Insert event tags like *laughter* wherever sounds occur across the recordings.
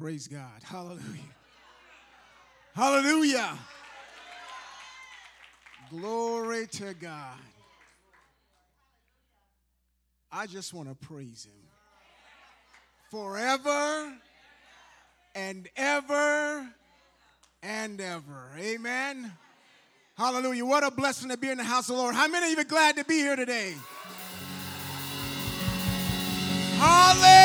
Praise God. Hallelujah. Hallelujah. Glory to God. I just want to praise Him forever and ever and ever. Amen. Hallelujah. What a blessing to be in the house of the Lord. How many of you are glad to be here today? Hallelujah.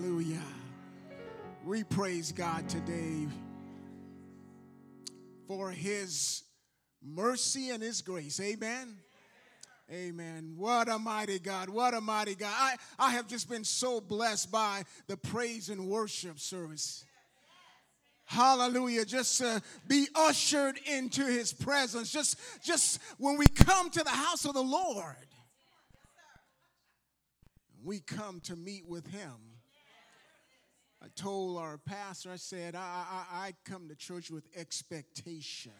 Hallelujah. We praise God today for his mercy and his grace. Amen. Amen. What a mighty God. What a mighty God. I, I have just been so blessed by the praise and worship service. Hallelujah. Just to be ushered into his presence. Just, just when we come to the house of the Lord, we come to meet with him. I told our pastor, I said, I, I, I come to church with expectation.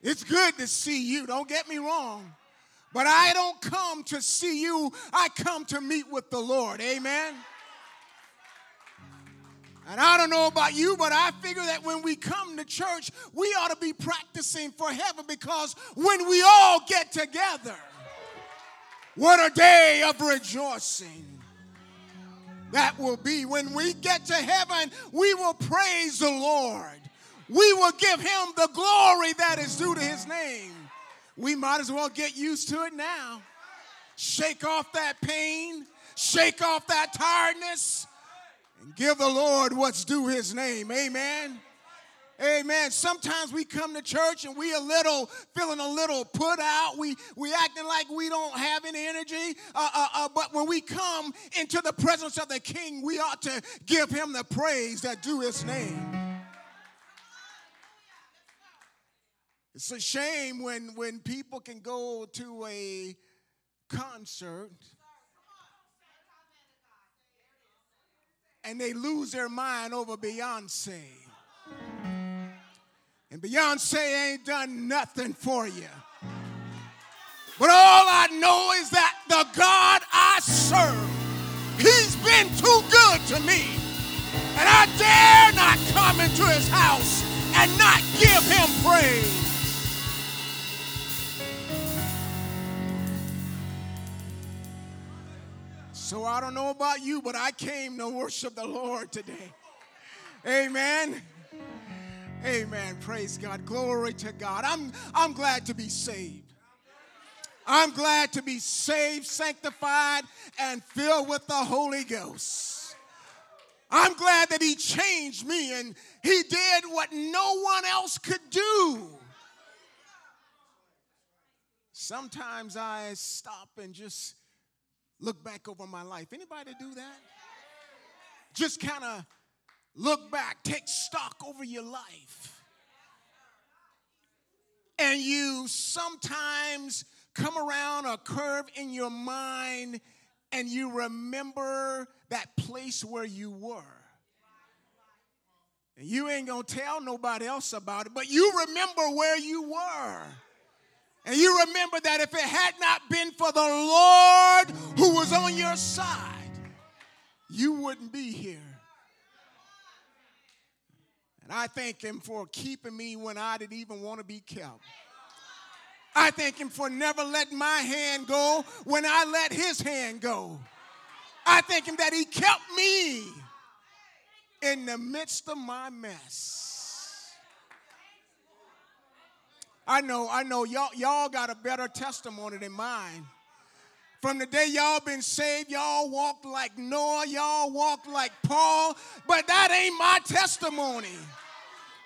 It's good to see you, don't get me wrong. But I don't come to see you, I come to meet with the Lord. Amen. And I don't know about you, but I figure that when we come to church, we ought to be practicing for heaven because when we all get together, what a day of rejoicing that will be. When we get to heaven, we will praise the Lord. We will give him the glory that is due to his name we might as well get used to it now. Shake off that pain, shake off that tiredness, and give the Lord what's due his name. Amen. Amen. Sometimes we come to church and we a little feeling a little put out. We we acting like we don't have any energy. Uh, uh, uh, but when we come into the presence of the King, we ought to give him the praise that due his name. It's a shame when, when people can go to a concert and they lose their mind over Beyonce. And Beyonce ain't done nothing for you. But all I know is that the God I serve, He's been too good to me. And I dare not come into His house and not give Him praise. So I don't know about you, but I came to worship the Lord today. Amen. Amen. Praise God. Glory to God. I'm, I'm glad to be saved. I'm glad to be saved, sanctified, and filled with the Holy Ghost. I'm glad that He changed me and He did what no one else could do. Sometimes I stop and just look back over my life. Anybody do that? Just kind of look back, take stock over your life. And you sometimes come around a curve in your mind and you remember that place where you were. And you ain't gonna tell nobody else about it, but you remember where you were. And you remember that if it had not been for the Lord who was on your side, you wouldn't be here. And I thank Him for keeping me when I didn't even want to be kept. I thank Him for never letting my hand go when I let His hand go. I thank Him that He kept me in the midst of my mess. I know, I know y'all, y'all got a better testimony than mine. From the day y'all been saved, y'all walked like Noah, y'all walked like Paul, but that ain't my testimony.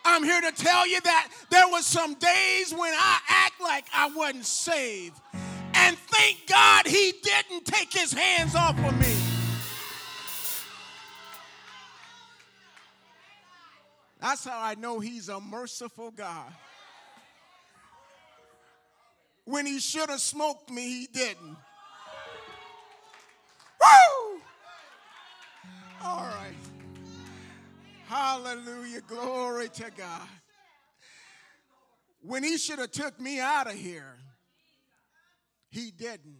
I'm here to tell you that there was some days when I act like I wasn't saved. And thank God he didn't take his hands off of me. That's how I know he's a merciful God. When he should have smoked me, he didn't. Woo! All right. Hallelujah. Glory to God. when he should have took me out of here, he didn't.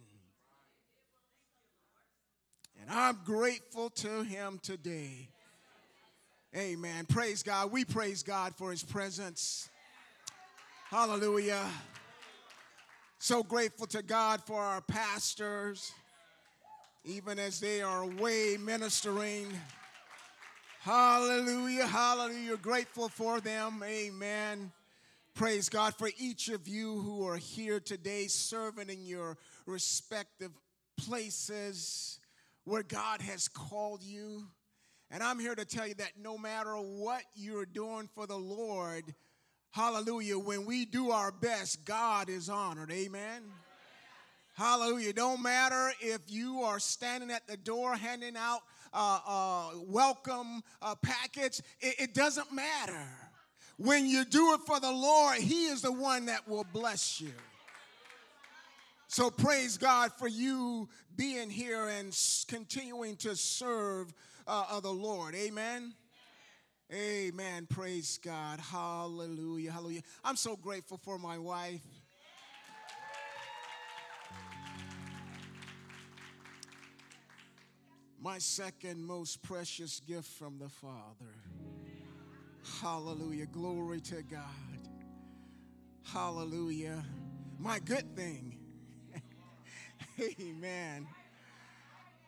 And I'm grateful to him today. Amen. Praise God. We praise God for his presence. Hallelujah. So grateful to God for our pastors, even as they are away ministering. Hallelujah. Hallelujah. Grateful for them. Amen. Praise God for each of you who are here today serving in your respective places where God has called you. And I'm here to tell you that no matter what you're doing for the Lord, hallelujah, when we do our best, God is honored. Amen. Hallelujah. Don't matter if you are standing at the door handing out uh, uh, welcome uh, packets, it, it doesn't matter. When you do it for the Lord, He is the one that will bless you. So praise God for you being here and continuing to serve uh, the Lord. Amen. Amen. Praise God. Hallelujah. Hallelujah. I'm so grateful for my wife. My second most precious gift from the Father. Hallelujah. Glory to God. Hallelujah. My good thing. *laughs* Amen.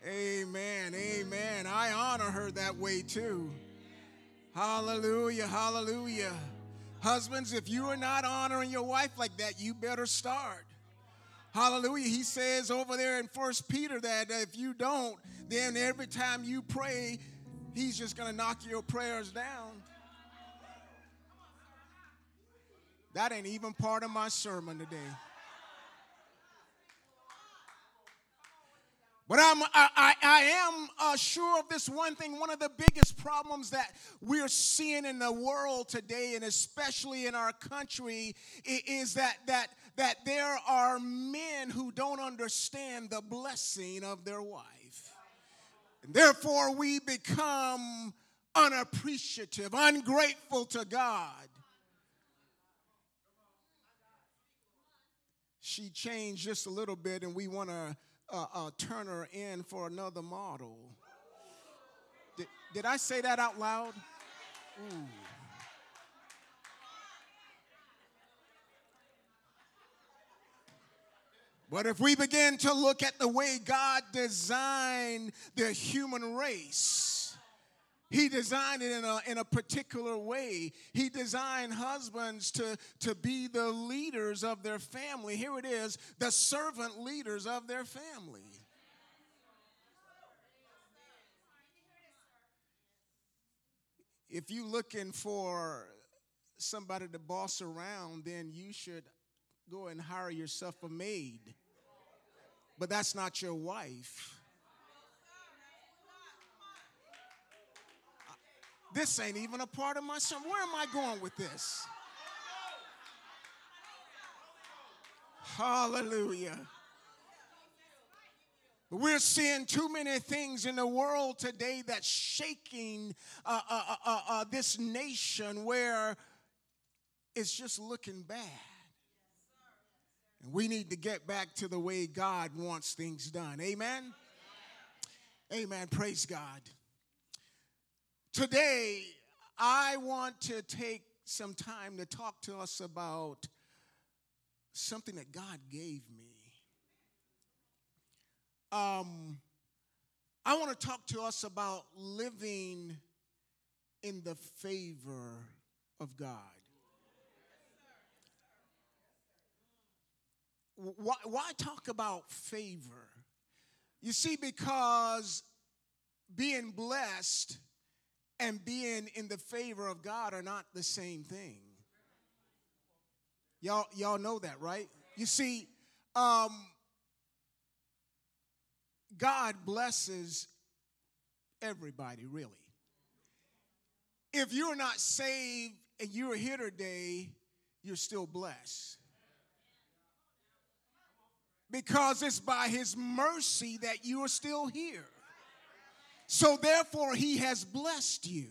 Amen. Amen. I honor her that way too. Hallelujah. Hallelujah. Husbands, if you are not honoring your wife like that, you better start. Hallelujah. He says over there in First Peter that if you don't, then every time you pray, he's just going to knock your prayers down. That ain't even part of my sermon today. But I'm, I, I, am uh, sure of this one thing. One of the biggest problems that we're seeing in the world today, and especially in our country, is that, that, that there are men who don't understand the blessing of their wife. And therefore, we become unappreciative, ungrateful to God she changed just a little bit and we want to uh, uh, turn her in for another model. Did, did I say that out loud? Ooh. But if we begin to look at the way God designed the human race, he designed it in a, in a particular way. He designed husbands to, to be the leaders of their family. Here it is the servant leaders of their family. If you're looking for somebody to boss around, then you should go and hire yourself a maid. But that's not your wife. This ain't even a part of my sermon. Where am I going with this? Hallelujah. We're seeing too many things in the world today that's shaking uh, uh, uh, uh, uh this nation where it's just looking bad. And we need to get back to the way God wants things done. Amen? Amen. Praise God. Today, I want to take some time to talk to us about something that God gave me. Um, I want to talk to us about living in the favor of God. Why, why talk about favor? You see, because being blessed and being in the favor of God are not the same thing. Y'all, y'all know that, right? You see, um, God blesses everybody, really. If you're not saved and you're here today, you're still blessed. Because it's by His mercy that you are still here. So therefore, he has blessed you.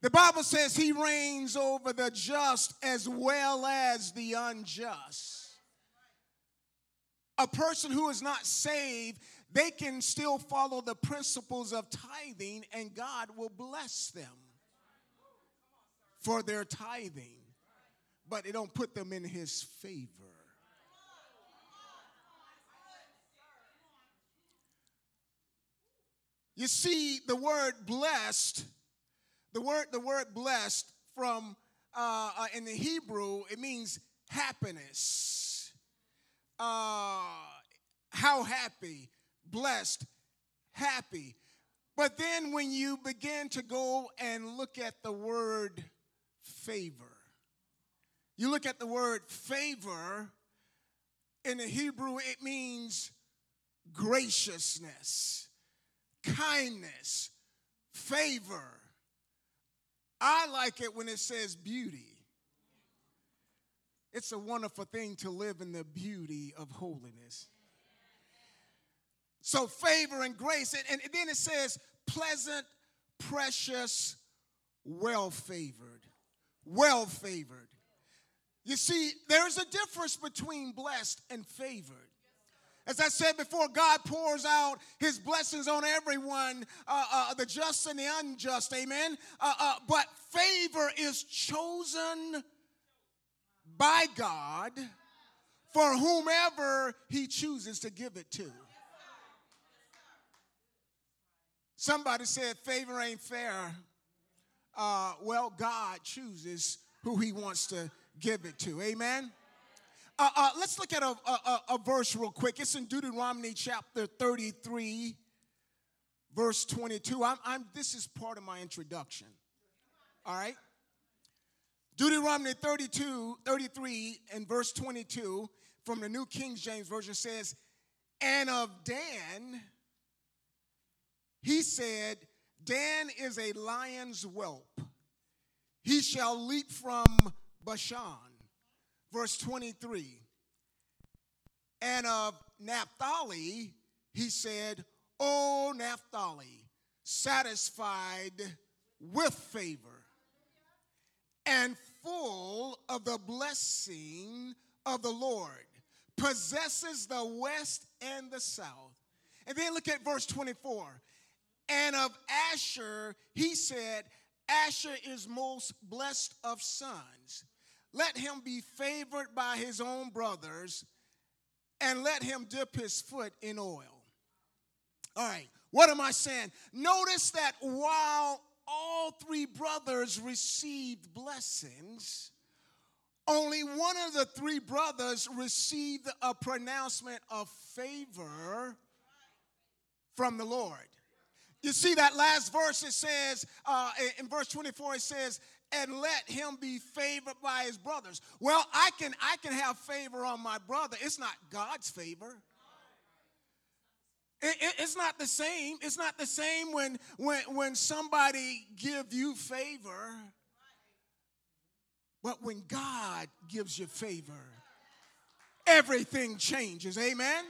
The Bible says he rains over the just as well as the unjust. A person who is not saved, they can still follow the principles of tithing and God will bless them for their tithing, but it don't put them in his favor. You see, the word blessed, the word, the word blessed from uh, uh, in the Hebrew, it means happiness. Uh, how happy, blessed, happy. But then when you begin to go and look at the word favor, you look at the word favor in the Hebrew, it means graciousness kindness, favor. I like it when it says beauty. It's a wonderful thing to live in the beauty of holiness. So, favor and grace. And, and then it says pleasant, precious, well favored. Well favored. You see, there's a difference between blessed and favored. As I said before, God pours out his blessings on everyone, uh, uh, the just and the unjust, amen. Uh, uh, but favor is chosen by God for whomever he chooses to give it to. Somebody said favor ain't fair. Uh, well, God chooses who he wants to give it to, amen. Uh, uh, let's look at a, a, a, verse real quick. It's in Deuteronomy chapter 33, verse 22. I'm, I'm, this is part of my introduction. All right? Deuteronomy 32, 33, and verse 22 from the New King James Version says, And of Dan, he said, Dan is a lion's whelp. He shall leap from Bashan verse 23. And of Naphtali, he said, O Naphtali, satisfied with favor and full of the blessing of the Lord, possesses the west and the south. And then look at verse 24. And of Asher, he said, Asher is most blessed of sons let him be favored by his own brothers, and let him dip his foot in oil. All right, what am I saying? Notice that while all three brothers received blessings, only one of the three brothers received a pronouncement of favor from the Lord. You see that last verse, it says, uh, in verse 24, it says, and let him be favored by his brothers. Well, I can I can have favor on my brother. It's not God's favor. It, it, it's not the same. It's not the same when when when somebody give you favor. But when God gives you favor, everything changes. Amen.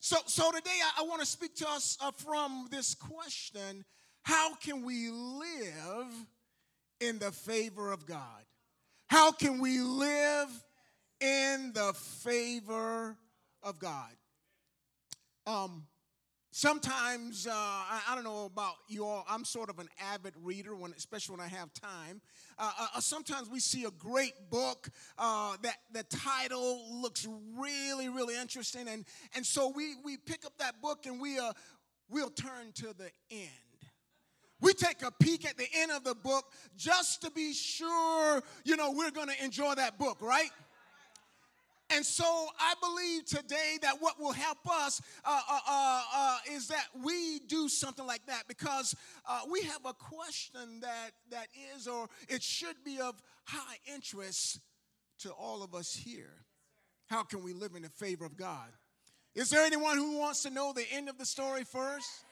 So, so today I, I want to speak to us uh, from this question how can we live in the favor of God? How can we live in the favor of God? Um, sometimes uh, I, I, don't know about you all. I'm sort of an avid reader, when, especially when I have time. Uh, uh, uh sometimes we see a great book uh, that the title looks really, really interesting, and and so we we pick up that book and we uh, we'll turn to the end we take a peek at the end of the book just to be sure, you know, we're going to enjoy that book, right? And so I believe today that what will help us uh, uh, uh, uh is that we do something like that because uh, we have a question that, that is or it should be of high interest to all of us here. How can we live in the favor of God? Is there anyone who wants to know the end of the story first?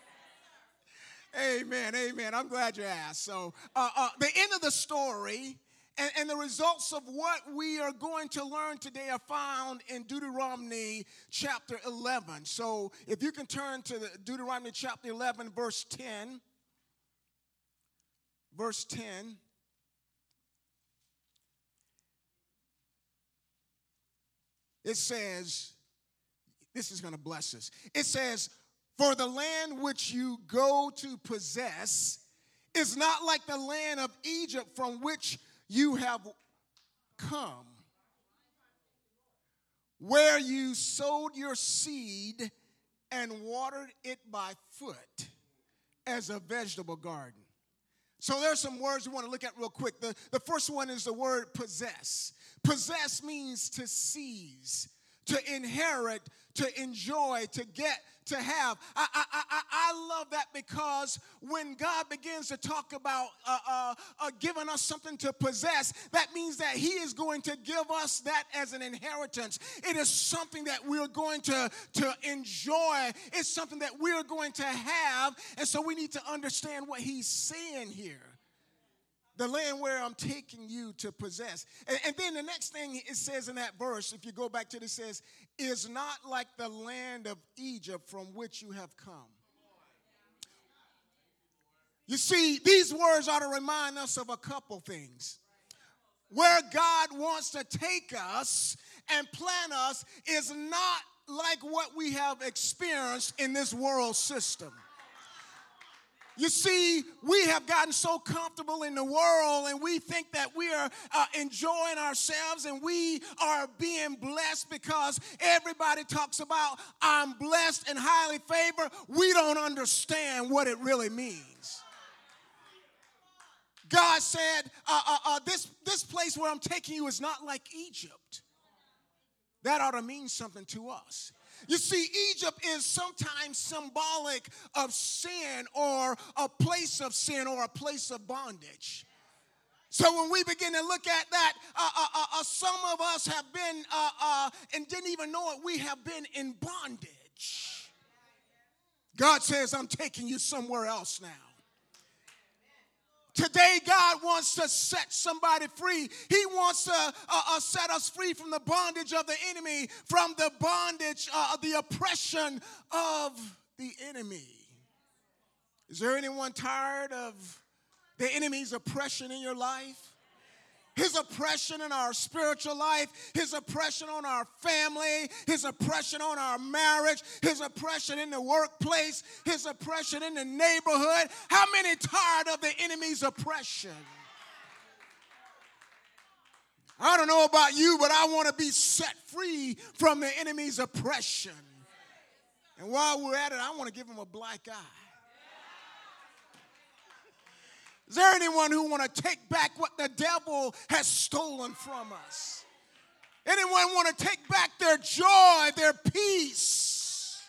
Amen, amen. I'm glad you asked. So, uh, uh, the end of the story and, and, the results of what we are going to learn today are found in Deuteronomy chapter 11. So, if you can turn to Deuteronomy chapter 11, verse 10. verse 10. It says, this is going to bless us. It says, For the land which you go to possess is not like the land of Egypt from which you have come, where you sowed your seed and watered it by foot as a vegetable garden. So there's some words we want to look at real quick. The, the first one is the word possess. Possess means to seize, to inherit, to enjoy, to get, to have. I, I, I, I love that because when God begins to talk about uh, uh, uh, giving us something to possess, that means that He is going to give us that as an inheritance. It is something that we're going to, to enjoy, it's something that we're going to have. And so we need to understand what He's saying here the land where I'm taking you to possess. And, and, then the next thing it says in that verse, if you go back to it, it says, is not like the land of Egypt from which you have come. You see, these words ought to remind us of a couple things. Where God wants to take us and plant us is not like what we have experienced in this world system. You see, we have gotten so comfortable in the world and we think that we are uh, enjoying ourselves and we are being blessed because everybody talks about I'm blessed and highly favored. We don't understand what it really means. God said, uh, uh, uh this, this place where I'm taking you is not like Egypt. That ought to mean something to us. You see, Egypt is sometimes symbolic of sin or a place of sin or a place of bondage. So when we begin to look at that, uh, uh, uh, uh some of us have been uh, uh, and didn't even know it. We have been in bondage. God says, "I'm taking you somewhere else now." Today, God wants to set somebody free. He wants to uh, uh, set us free from the bondage of the enemy, from the bondage, uh, the oppression of the enemy. Is there anyone tired of the enemy's oppression in your life? His oppression in our spiritual life, his oppression on our family, his oppression on our marriage, his oppression in the workplace, his oppression in the neighborhood. How many tired of the enemy's oppression? I don't know about you, but I want to be set free from the enemy's oppression. And while we're at it, I want to give him a black eye. Is there anyone who want to take back what the devil has stolen from us? Anyone want to take back their joy, their peace?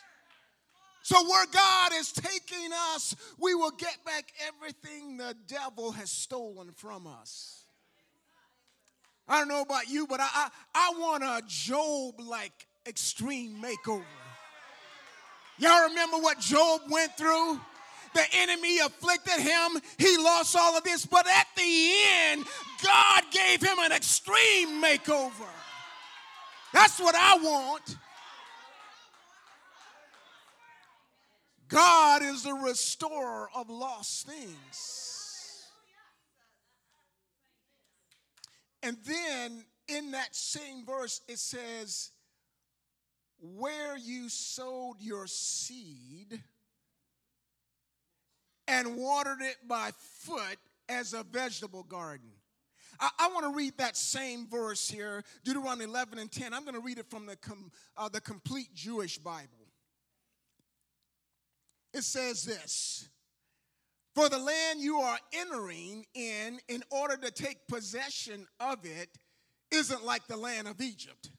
So, where God is taking us, we will get back everything the devil has stolen from us. I don't know about you, but I, I, I want a Job like extreme makeover. Y'all remember what Job went through? The enemy afflicted him. He lost all of this. But at the end, God gave him an extreme makeover. That's what I want. God is the restorer of lost things. And then in that same verse, it says, Where you sowed your seed, and watered it by foot as a vegetable garden. I, I want to read that same verse here, Deuteronomy 11 and 10. I'm going to read it from the, com, uh, the complete Jewish Bible. It says this For the land you are entering in, in order to take possession of it, isn't like the land of Egypt.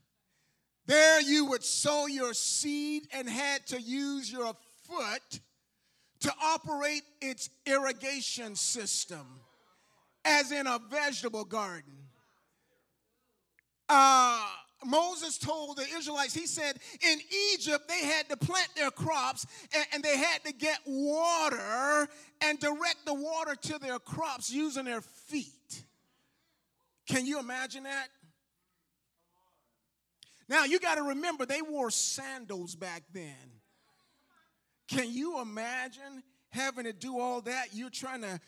There you would sow your seed and had to use your foot to operate its irrigation system, as in a vegetable garden. Uh, Moses told the Israelites, he said, in Egypt, they had to plant their crops and, and, they had to get water and direct the water to their crops using their feet. Can you imagine that? Now, you got to remember, they wore sandals back then. Can you imagine having to do all that? You're trying to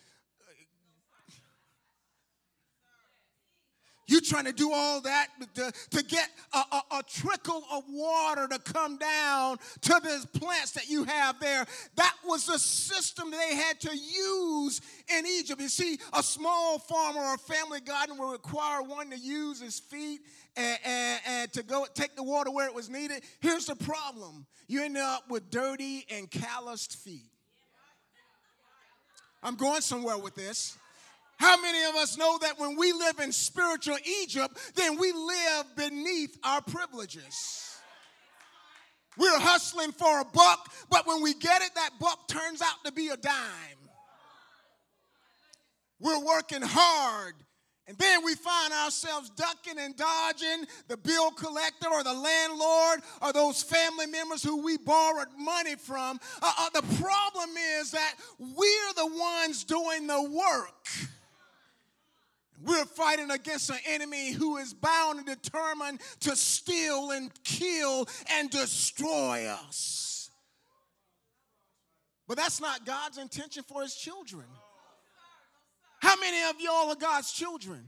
You're trying to do all that to, to get a, a, a, trickle of water to come down to these plants that you have there. That was the system they had to use in Egypt. You see, a small farmer or family garden will require one to use his feet and, and, and to go take the water where it was needed. Here's the problem you end up with dirty and calloused feet. I'm going somewhere with this. How many of us know that when we live in spiritual Egypt, then we live beneath our privileges? We're hustling for a buck, but when we get it, that buck turns out to be a dime. We're working hard and then we find ourselves ducking and dodging the bill collector or the landlord or those family members who we borrowed money from. Uh, uh, the problem is that we're the ones doing the work. We're fighting against an enemy who is bound and determined to steal and kill and destroy us. But that's not God's intention for his children. How many of y'all are God's children?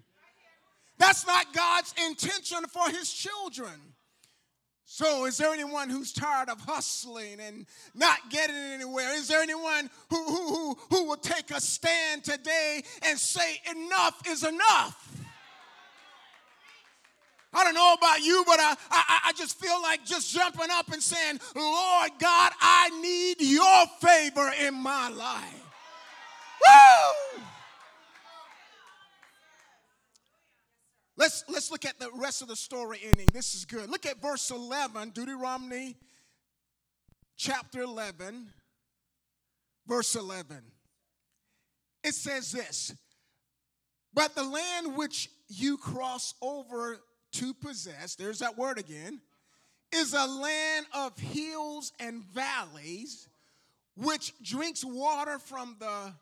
That's not God's intention for his children. So, is there anyone who's tired of hustling and not getting anywhere? Is there anyone who, who, who, who will take a stand today and say, enough is enough? I don't know about you, but I, I, I just feel like just jumping up and saying, Lord God, I need your favor in my life. Woo! Let's, let's look at the rest of the story ending. This is good. Look at verse 11, Deuteronomy chapter 11, verse 11. It says this But the land which you cross over to possess, there's that word again, is a land of hills and valleys, which drinks water from the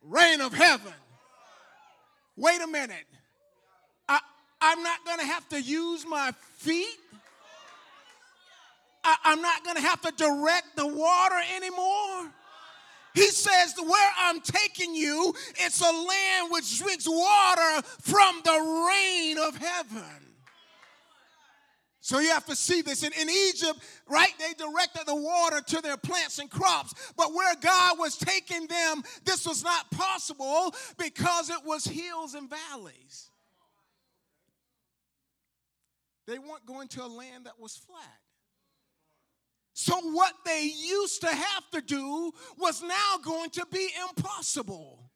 rain of heaven. Wait a minute. I'm not going to have to use my feet. I, am not going to have to direct the water anymore. He says, Where I'm taking you, it's a land which drinks water from the rain of heaven. So you have to see this. In, in Egypt, right, they directed the water to their plants and crops. But where God was taking them, this was not possible because it was hills and valleys. They weren't going to a land that was flat. So, what they used to have to do was now going to be impossible.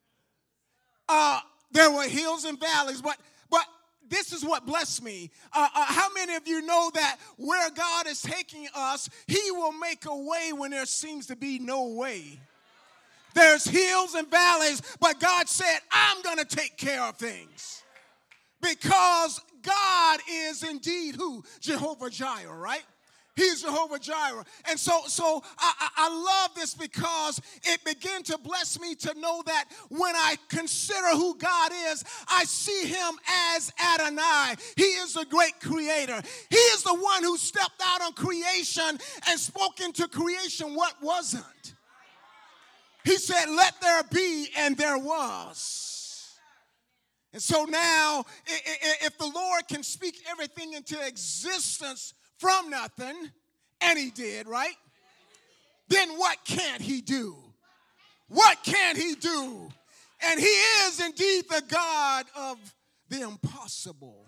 Uh, there were hills and valleys, but but this is what blessed me. Uh, uh, how many of you know that where God is taking us, He will make a way when there seems to be no way? There's hills and valleys, but God said, I'm going to take care of things because God is indeed who? Jehovah Jireh, right? He's Jehovah Jireh. And so, so I, I love this because it began to bless me to know that when I consider who God is, I see him as Adonai. He is the great creator. He is the one who stepped out on creation and spoke into creation what wasn't. He said, Let there be, and there was. And so now, if the Lord can speak everything into existence from nothing, and He did, right? Then what can't He do? What can't He do? And He is indeed the God of the impossible.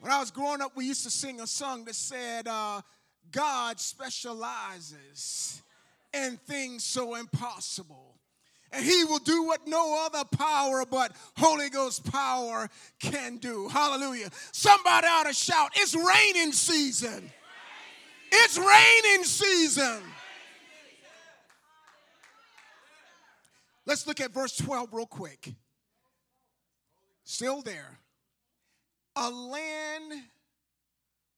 When I was growing up, we used to sing a song that said, uh, God specializes in things so impossible. And he will do what no other power but Holy Ghost power can do. Hallelujah. Somebody ought to shout, It's raining season. It's raining season. Let's look at verse 12 real quick. Still there. A land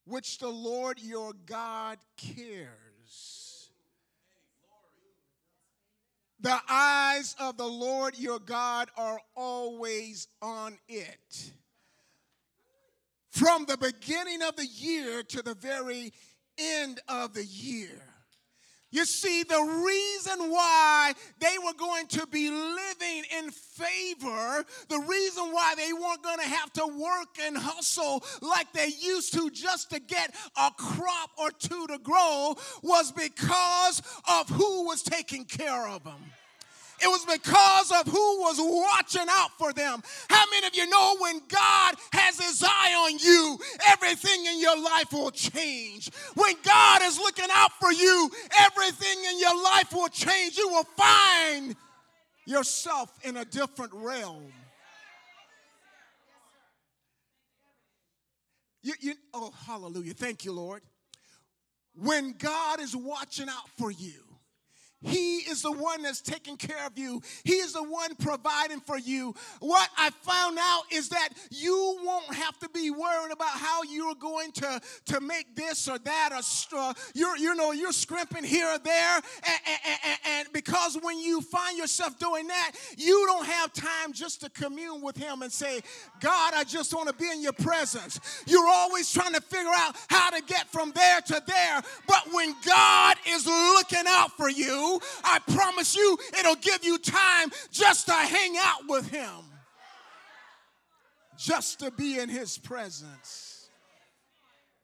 which the Lord your God cares The eyes of the Lord your God are always on it. From the beginning of the year to the very end of the year. You see, the reason why they were going to be living in favor, the reason why they weren't going to have to work and hustle like they used to just to get a crop or two to grow, was because of who was taking care of them. It was because of who was watching out for them. How many of you know when God has his eye on you, everything in your life will change? When God is looking out for you, everything in your life will change. You will find yourself in a different realm. You, you, oh, hallelujah. Thank you, Lord. When God is watching out for you, he is the one that's taking care of you. He is the one providing for you. What I found out is that you won't have to be worried about how you're going to, to make this or that or uh, you're you know you're scrimping here or there and, and, and, and because when you find yourself doing that, you don't have time just to commune with him and say, "God, I just want to be in your presence." You're always trying to figure out how to get from there to there. But when God is looking out for you, I promise you it'll give you time just to hang out with Him, just to be in His presence.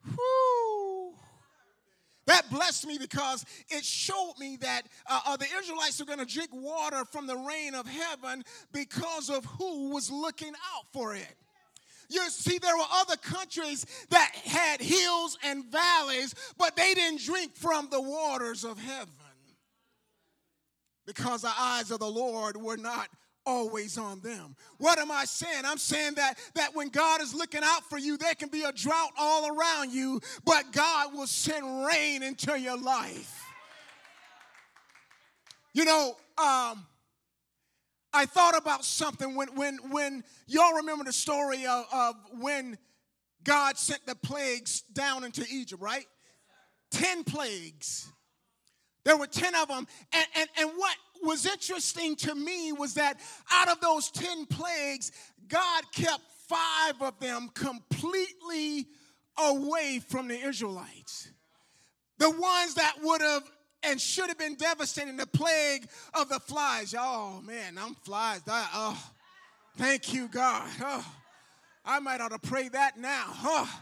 Whew. That blessed me because it showed me that uh, the Israelites are going to drink water from the rain of heaven because of who was looking out for it. You see, there were other countries that had hills and valleys, but they didn't drink from the waters of heaven because the eyes of the Lord were not always on them. What am I saying? I'm saying that that when God is looking out for you, there can be a drought all around you, but God will send rain into your life. You know, um, I thought about something when when when y'all remember the story of, of when God sent the plagues down into Egypt, right? Ten plagues. There were 10 of them. And, and, and what was interesting to me was that out of those 10 plagues, God kept five of them completely away from the Israelites. The ones that would have and should have been devastating, the plague of the flies. Oh man, I'm flies. oh, thank you, God. Oh, I might ought to pray that now. Oh.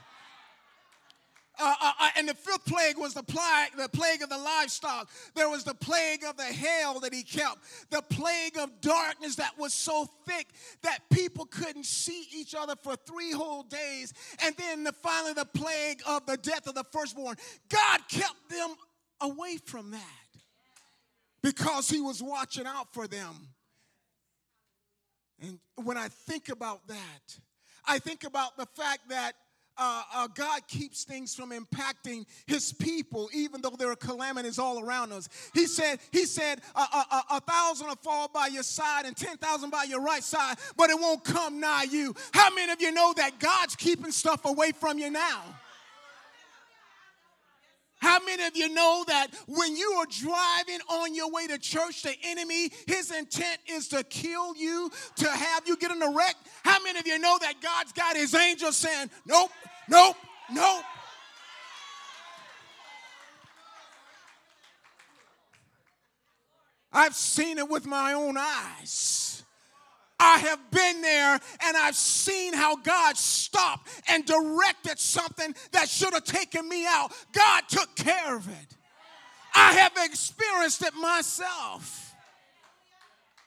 Uh, uh, uh, and the fifth plague was the plague, the plague of the livestock. There was the plague of the hail that he kept, the plague of darkness that was so thick that people couldn't see each other for three whole days. And then the, finally, the plague of the death of the firstborn. God kept them away from that because he was watching out for them. And when I think about that, I think about the fact that uh, uh, God keeps things from impacting his people, even though there are calamities all around us. He said, He said, a, a, a thousand will fall by your side and 10,000 by your right side, but it won't come nigh you. How many of you know that God's keeping stuff away from you now? How many of you know that when you are driving on your way to church, the enemy, his intent is to kill you, to have you get in a wreck? How many of you know that God's got his angels saying, Nope, nope, nope? I've seen it with my own eyes. I have been there and I've seen how God stopped and directed something that should have taken me out. God took care of it. I have experienced it myself.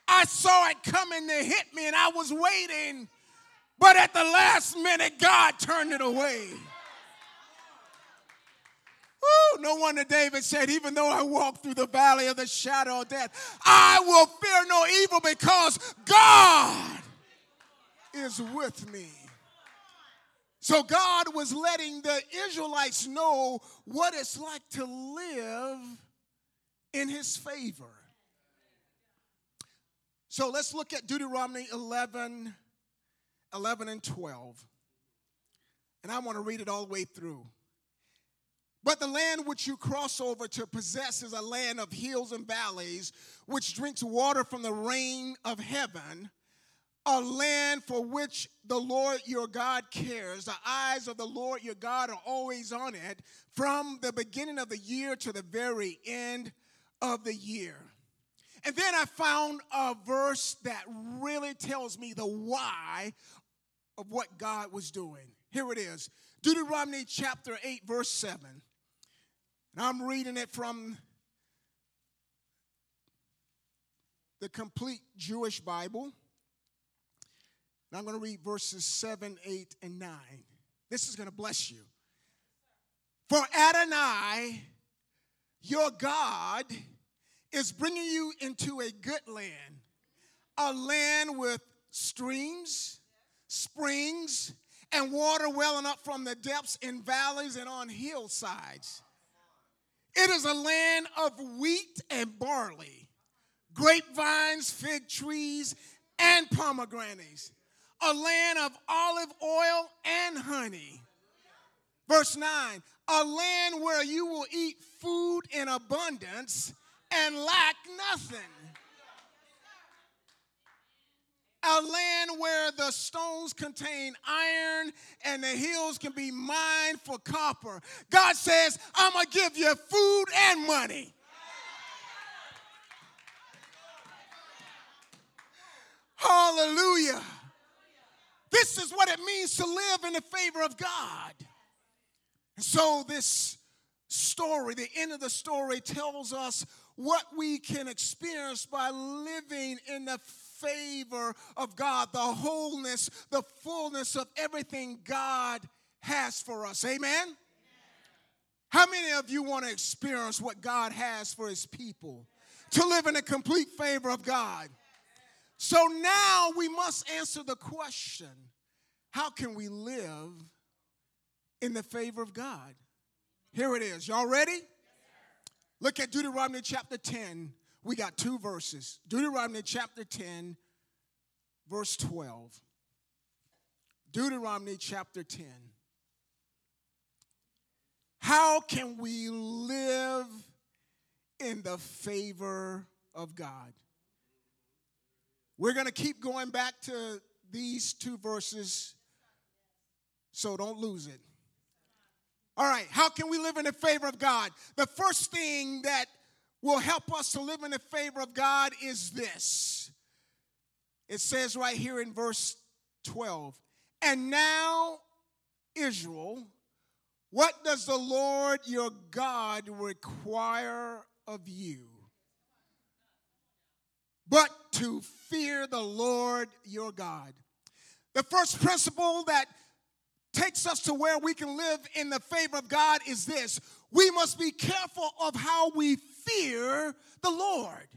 I saw it coming to hit me and I was waiting, but at the last minute, God turned it away. Woo, no wonder David said, Even though I walk through the valley of the shadow of death, I will fear no evil because God is with me. So God was letting the Israelites know what it's like to live in his favor. So let's look at Deuteronomy 11, 11 and 12. And I want to read it all the way through. But the land which you cross over to possess is a land of hills and valleys, which drinks water from the rain of heaven, a land for which the Lord your God cares. The eyes of the Lord your God are always on it, from the beginning of the year to the very end of the year. And then I found a verse that really tells me the why of what God was doing. Here it is Deuteronomy chapter 8, verse 7. And I'm reading it from the complete Jewish Bible. And I'm going to read verses 7, 8, and 9. This is going to bless you. For Adonai, your God, is bringing you into a good land, a land with streams, springs, and water welling up from the depths in valleys and on hillsides. It is a land of wheat and barley, grapevines, fig trees, and pomegranates, a land of olive oil and honey. Verse 9 a land where you will eat food in abundance and lack nothing. A land where the stones contain iron and the hills can be mined for copper. God says, I'm going to give you food and money. Hallelujah. This is what it means to live in the favor of God. And so, this story, the end of the story, tells us what we can experience by living in the favor of God, the wholeness, the fullness of everything God has for us. Amen? How many of you want to experience what God has for his people? To live in a complete favor of God. So now we must answer the question how can we live in the favor of God? Here it is. Y'all ready? Look at Deuteronomy chapter 10. We got two verses. Deuteronomy chapter 10, verse 12. Deuteronomy chapter 10. How can we live in the favor of God? We're going to keep going back to these two verses, so don't lose it. All right, how can we live in the favor of God? The first thing that will help us to live in the favor of God is this. It says right here in verse 12, and now, Israel, what does the Lord your God require of you? But to fear the Lord your God. The first principle that takes us to where we can live in the favor of God is this we must be careful of how we fear the Lord.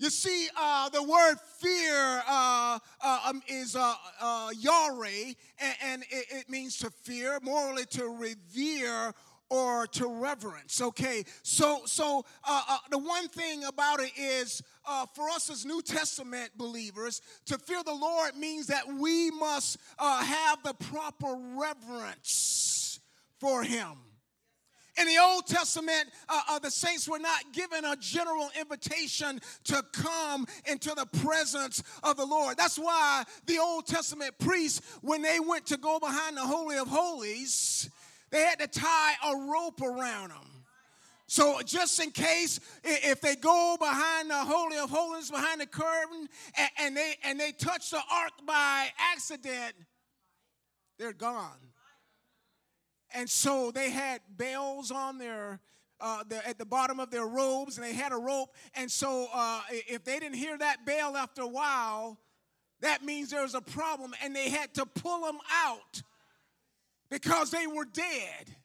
You see, uh, the word fear uh, uh, um, is uh, uh, yare, and, and it, it, means to fear, morally to revere or to reverence. Okay, so so uh, uh, the one thing about it is for us as New Testament believers, to fear the Lord means that we must have the proper reverence for Him. In the Old Testament, uh, uh, the saints were not given a general invitation to come into the presence of the Lord. That's why the Old Testament priests, when they went to go behind the Holy of Holies, they had to tie a rope around them. So just in case, if they go behind the holy of holies, behind the curtain, and, they and they touch the ark by accident, they're gone. And so they had bells on their uh, at the bottom of their robes, and they had a rope. And so uh, if they didn't hear that bell after a while, that means there was a problem, and they had to pull them out because they were dead.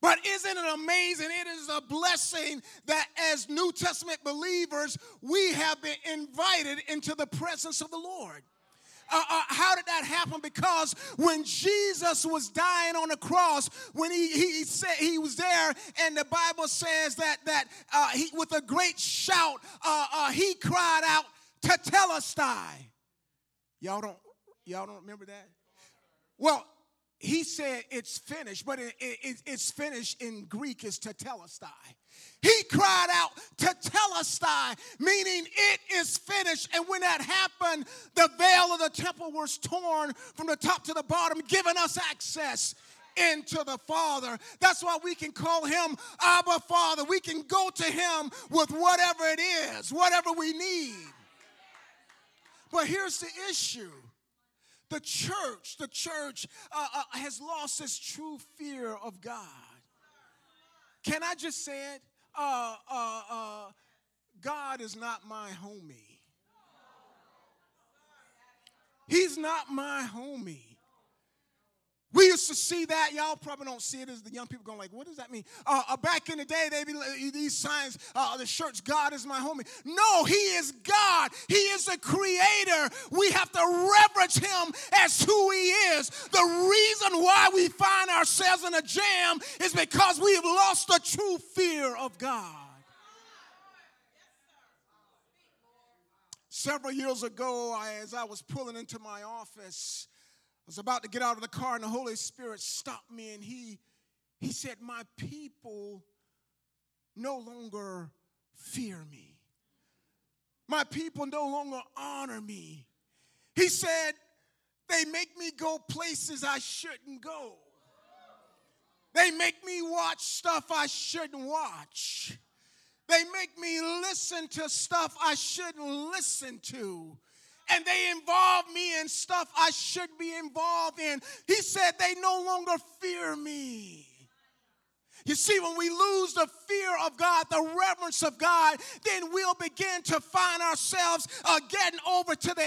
But isn't it amazing? It is a blessing that as New Testament believers, we have been invited into the presence of the Lord. Uh, uh, how did that happen? Because when Jesus was dying on the cross, when he, he said he was there, and the Bible says that that uh, he, with a great shout, uh, uh, he cried out, "Tetelestai." Y'all don't y'all don't remember that? Well, he said it's finished, but it, it, it's finished in Greek is to tetelestai. He cried out to tetelestai, meaning it is finished. And when that happened, the veil of the temple was torn from the top to the bottom, giving us access into the Father. That's why we can call him Abba Father. We can go to him with whatever it is, whatever we need. But here's the issue the church, the church uh, uh, has lost its true fear of God. Can I just say it? Uh, uh, uh God is not my homie. He's not my homie. We used to see that. Y'all probably don't see it as the young people going like, what does that mean? Uh, uh, back in the day, they be these signs, uh, the shirts, God is my homie. No, he is God. He is the creator. We have to reverence him as who he is. The reason why we find ourselves in a jam is because we have lost the true fear of God. Several years ago, I, as I was pulling into my office, was about to get out of the car, and the Holy Spirit stopped me, and He, he said, My people no longer fear me. My people no longer honor me. He said, They make me go places I shouldn't go. They make me watch stuff I shouldn't watch. They make me listen to stuff I shouldn't listen to and they involve me in stuff I should be involved in. He said they no longer fear me. You see, when we lose the fear of God, the reverence of God, then we'll begin to find ourselves uh, getting over to the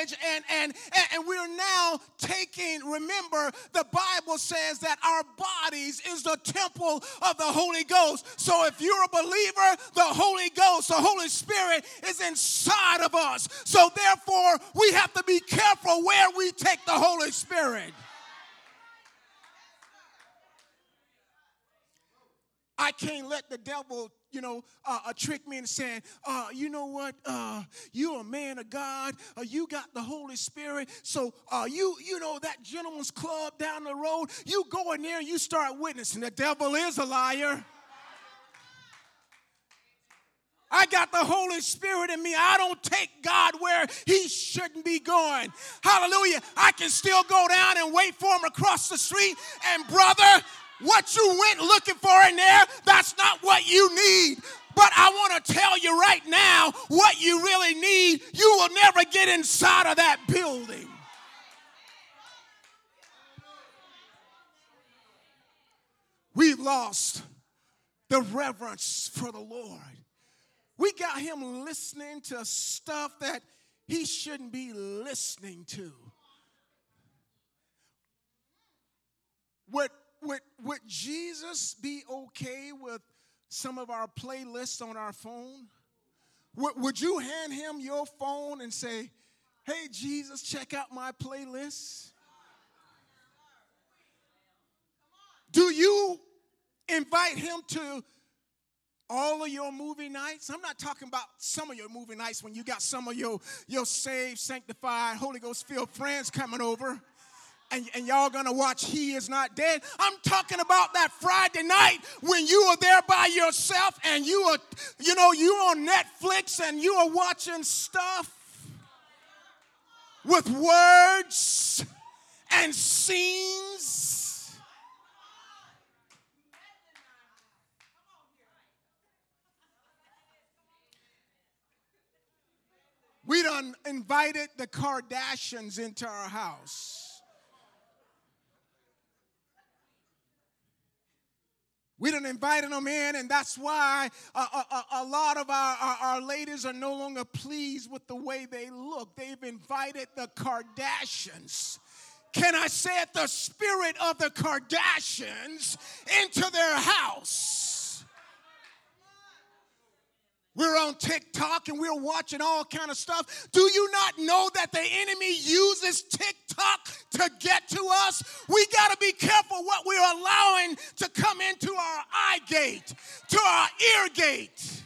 edge, and, and, and we're now taking, remember, the Bible says that our bodies is the temple of the Holy Ghost. So if you're a believer, the Holy Ghost, the Holy Spirit is inside of us. So therefore, we have to be careful where we take the Holy Spirit. I can't let the devil, you know, uh, uh, trick me into saying, uh, you know what, uh, you're a man of God, uh, you got the Holy Spirit, so you, you know, that gentleman's club down the road, you go in there and you start witnessing. The devil is a liar. I got the Holy Spirit in me. I don't take God where He shouldn't be going. Hallelujah. I can still go down and wait for Him across the street. And, brother, what you went looking for in there, that's not what you need. But I want to tell you right now what you really need, you will never get inside of that building. We've lost the reverence for the Lord. We got him listening to stuff that he shouldn't be listening to. What would, would Jesus be okay with some of our playlists on our phone? Would, would you hand him your phone and say, Hey, Jesus, check out my playlist? Do you invite him to all of your movie nights? I'm not talking about some of your movie nights when you got some of your, your saved, sanctified, Holy Ghost filled friends coming over and, and y'all gonna watch He Is Not Dead. I'm talking about that Friday night when you are there by yourself and you are, you know, you on Netflix and you are watching stuff with words and scenes. We done invited the Kardashians into our house. We done invited them in, and that's why a, a, a lot of our, our, our, ladies are no longer pleased with the way they look. They've invited the Kardashians. Can I say it? The spirit of the Kardashians into their house. We're on TikTok and we're watching all kind of stuff. Do you not know that the enemy uses TikTok to get to us? We got to be careful what we're allowing to come into our eye gate, to our ear gate.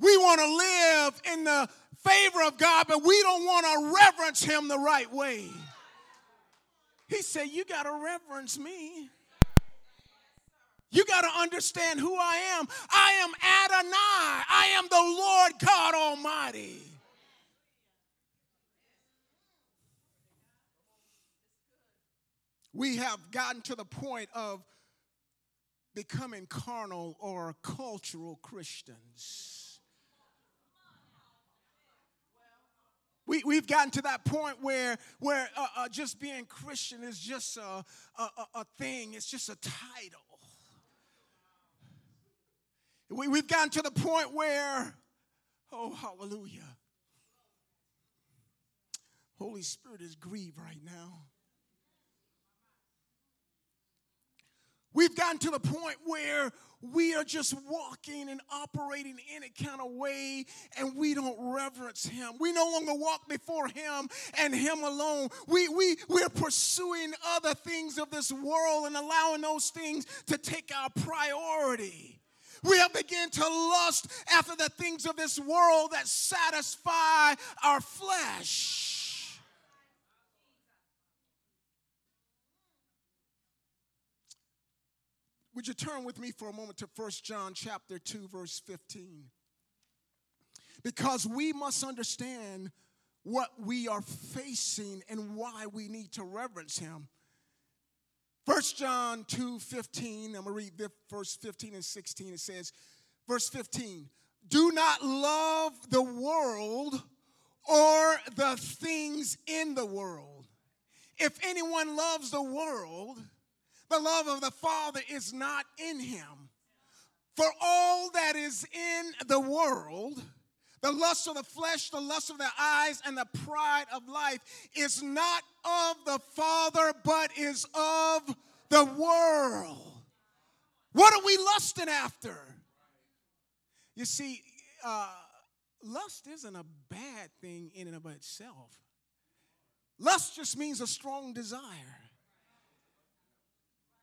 We want to live in the favor of God, but we don't want to reverence Him the right way. He said, You got to reverence me. You got to understand who I am. I am Adonai. I am the Lord God Almighty. we have gotten to the point of becoming carnal or cultural Christians. We, we've gotten to that point where, where uh, uh, just being Christian is just a, a, a thing, it's just a title. We, we've gotten to the point where, oh, hallelujah. Holy Spirit is grieved right now. We've gotten to the point where we are just walking and operating in kind of way and we don't reverence him. We no longer walk before him and him alone. We, we, we're pursuing other things of this world and allowing those things to take our priority. We have begun to lust after the things of this world that satisfy our flesh. Would you turn with me for a moment to 1 John chapter 2 verse 15? Because we must understand what we are facing and why we need to reverence him. 1 John 2 15, I'm gonna read verse 15 and 16. It says, verse 15, do not love the world or the things in the world. If anyone loves the world, the love of the Father is not in him. For all that is in the world, the lust of the flesh, the lust of the eyes, and the pride of life is not of the Father, but is of the world. What are we lusting after? You see, uh, lust isn't a bad thing in and of itself. Lust just means a strong desire.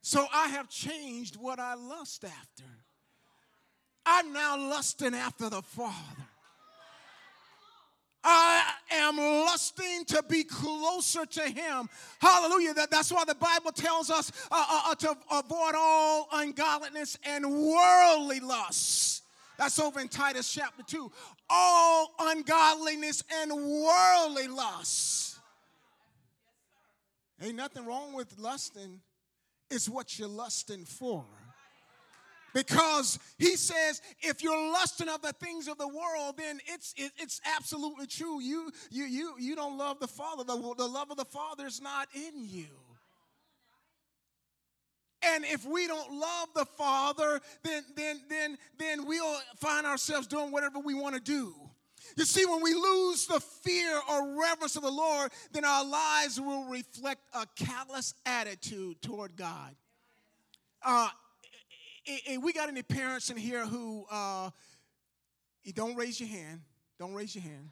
So I have changed what I lust after. I'm now lusting after the Father. I am lusting to be closer to Him. Hallelujah. That, that's why the Bible tells us uh, uh, uh to avoid all ungodliness and worldly lusts. That's over in Titus chapter 2. All ungodliness and worldly lusts. Ain't nothing wrong with lusting it's what you're lusting for. Because he says, if you're lusting of the things of the world, then it's it, it's absolutely true. You you you you don't love the Father. The, the love of the Father is not in you. And if we don't love the Father, then then then then we'll find ourselves doing whatever we want to do. You see, when we lose the fear or reverence of the Lord, then our lives will reflect a callous attitude toward God. Uh, we got any parents in here who, uh, you don't raise your hand, don't raise your hand.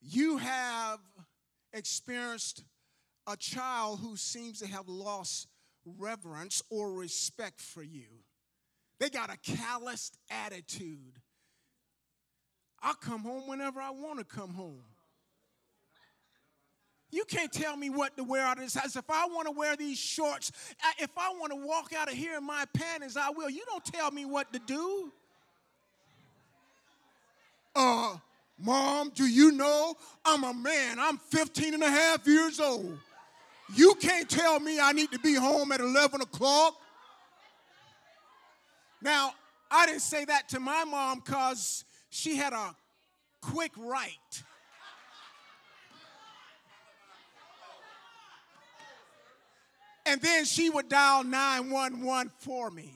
You have experienced a child who seems to have lost reverence or respect for you. They got a calloused attitude. I come home whenever I want to come home. You can't tell me what to wear out of this house. If I want to wear these shorts, if I want to walk out of here in my panties, I will. You don't tell me what to do. Uh, Mom, do you know I'm a man? I'm 15 and a half years old. You can't tell me I need to be home at 11 o'clock. Now, I didn't say that to my mom because she had a quick right. And then she would dial 911 for me.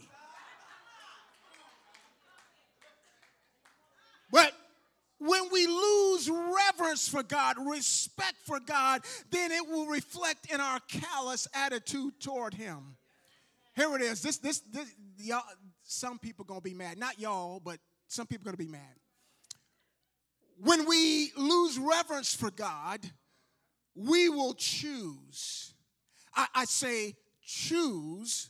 But when we lose reverence for God, respect for God, then it will reflect in our callous attitude toward Him. Here it is. This, this, this y'all, some people gonna be mad. Not y'all, but some people gonna be mad when we lose reverence for God, we will choose. I, I, say choose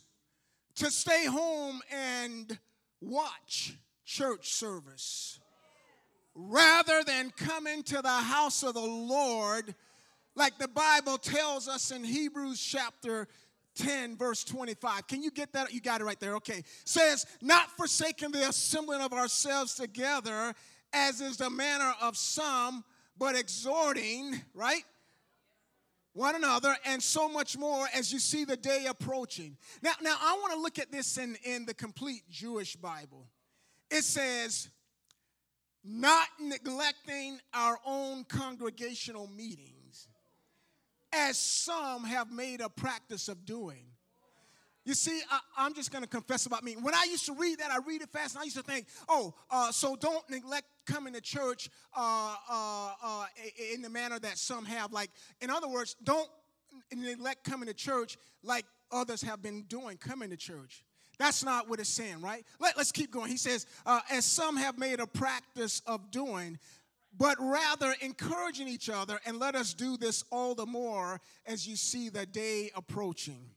to stay home and watch church service rather than come into the house of the Lord, like the Bible tells us in Hebrews chapter 10, verse 25. Can you get that? You got it right there. Okay. Says, not forsaking the assembling of ourselves together as is the manner of some, but exhorting, right? One another, and so much more as you see the day approaching. Now, now I want to look at this in, in the complete Jewish Bible. It says, not neglecting our own congregational meetings, as some have made a practice of doing. You see, I, am just going to confess about me. When I used to read that, I read it fast, and I used to think, oh, uh, so don't neglect coming to church uh, uh, uh in the manner that some have. Like, in other words, don't neglect coming to church like others have been doing, coming to church. That's not what it's saying, right? Let, us keep going. He says, uh, as some have made a practice of doing, but rather encouraging each other, and let us do this all the more as you see the day approaching.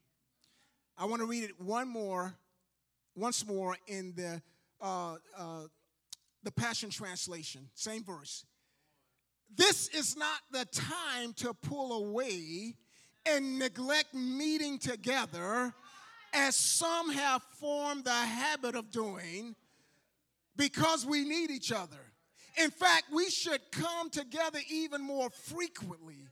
I want to read it one more, once more in the uh, uh, the Passion Translation, same verse. This is not the time to pull away and neglect meeting together, as some have formed the habit of doing, because we need each other. In fact, we should come together even more frequently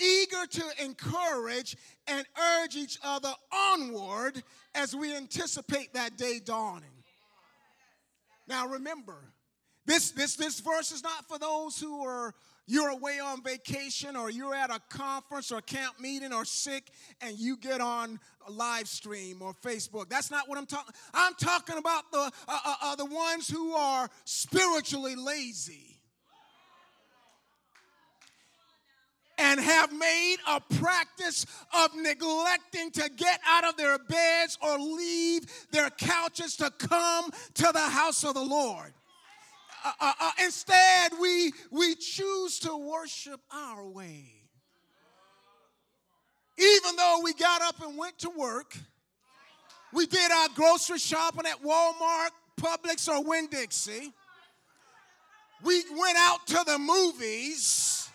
eager to encourage and urge each other onward as we anticipate that day dawning. Now remember, this, this, this verse is not for those who are you're away on vacation or you're at a conference or camp meeting or sick and you get on a live stream or Facebook. That's not what I'm talking. I'm talking about the uh, uh, uh, the ones who are spiritually lazy. And have made a practice of neglecting to get out of their beds or leave their couches to come to the house of the Lord. Uh, uh, uh, instead, we, we choose to worship our way. Even though we got up and went to work, we did our grocery shopping at Walmart, Publix, or Winn Dixie. We went out to the movies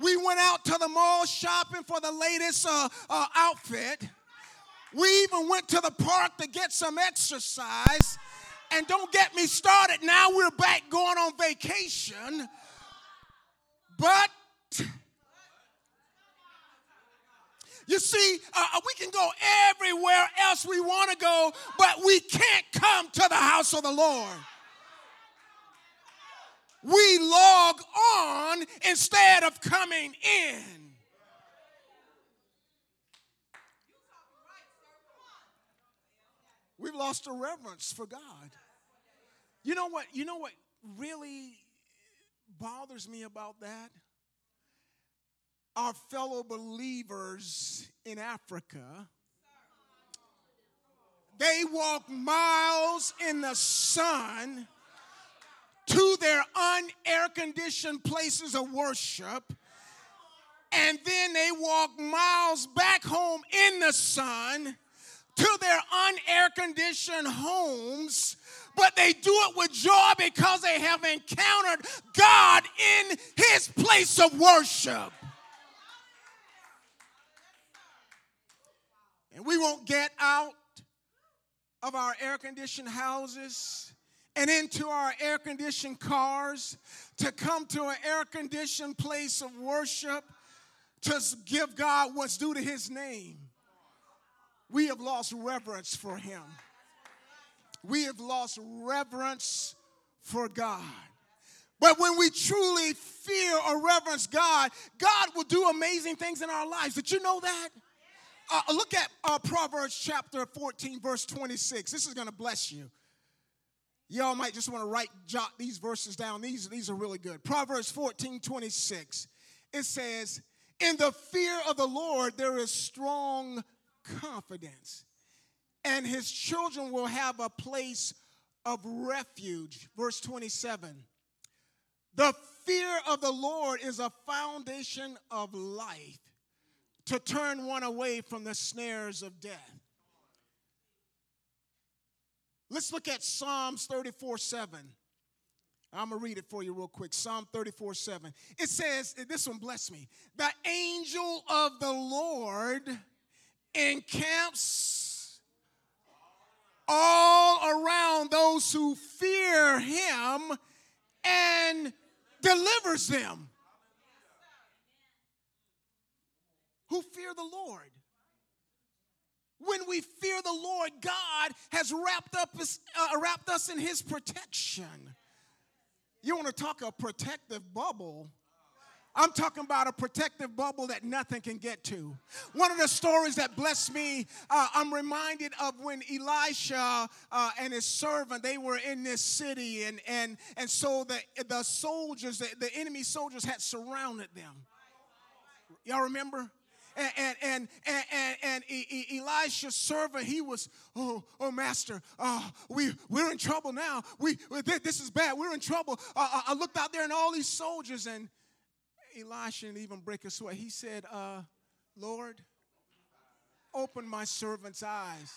we went out to the mall shopping for the latest uh, uh, outfit. We even went to the park to get some exercise. And don't get me started, now we're back going on vacation. But you see, uh, uh we can go everywhere else we want to go, but we can't come to the house of the Lord we log on instead of coming in. We've lost a reverence for God. You know what? You know what really bothers me about that? Our fellow believers in Africa, they walk miles in the sun to their unair conditioned places of worship. And then they walk miles back home in the sun to their unair conditioned homes, but they do it with joy because they have encountered God in his place of worship. And we won't get out of our air conditioned houses and into our air conditioned cars to come to an air conditioned place of worship to give God what's due to his name. We have lost reverence for him. We have lost reverence for God. But when we truly fear or reverence God, God will do amazing things in our lives. Did you know that? Uh, look at uh, Proverbs chapter 14, verse 26. This is going to bless you. Y'all might just want to write, jot these verses down. These, these are really good. Proverbs 14 26. It says, In the fear of the Lord, there is strong confidence, and his children will have a place of refuge. Verse 27. The fear of the Lord is a foundation of life to turn one away from the snares of death. Let's look at Psalms 34 7. I'm going to read it for you real quick. Psalm 34 7. It says, this one bless me. The angel of the Lord encamps all around those who fear him and delivers them. who fear the Lord. When we fear the Lord, God has wrapped, up uh, wrapped us in his protection. You want to talk a protective bubble? I'm talking about a protective bubble that nothing can get to. One of the stories that blessed me, uh, I'm reminded of when Elisha uh, and his servant, they were in this city, and, and, and so the, the soldiers, the, the enemy soldiers had surrounded them. Y'all remember? And and and and, Elisha's servant, he was, oh, oh, master, uh, we we're in trouble now. We this is bad. We're in trouble. Uh, I looked out there and all these soldiers, and Elisha didn't even break a sweat. He said, uh, Lord, open my servant's eyes.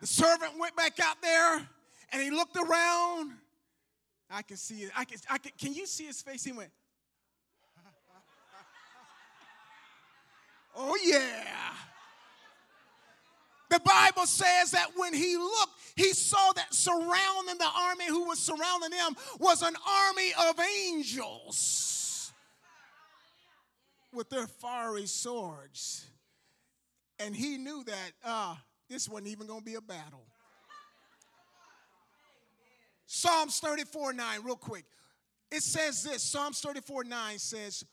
The servant went back out there and he looked around. I can see it. I can, I can, can you see his face? He went, Oh, yeah. The Bible says that when he looked, he saw that surrounding the army who was surrounding them was an army of angels with their fiery swords. And he knew that uh, this wasn't even going to be a battle. Psalms 34 9, real quick. It says this Psalms 34 9 says,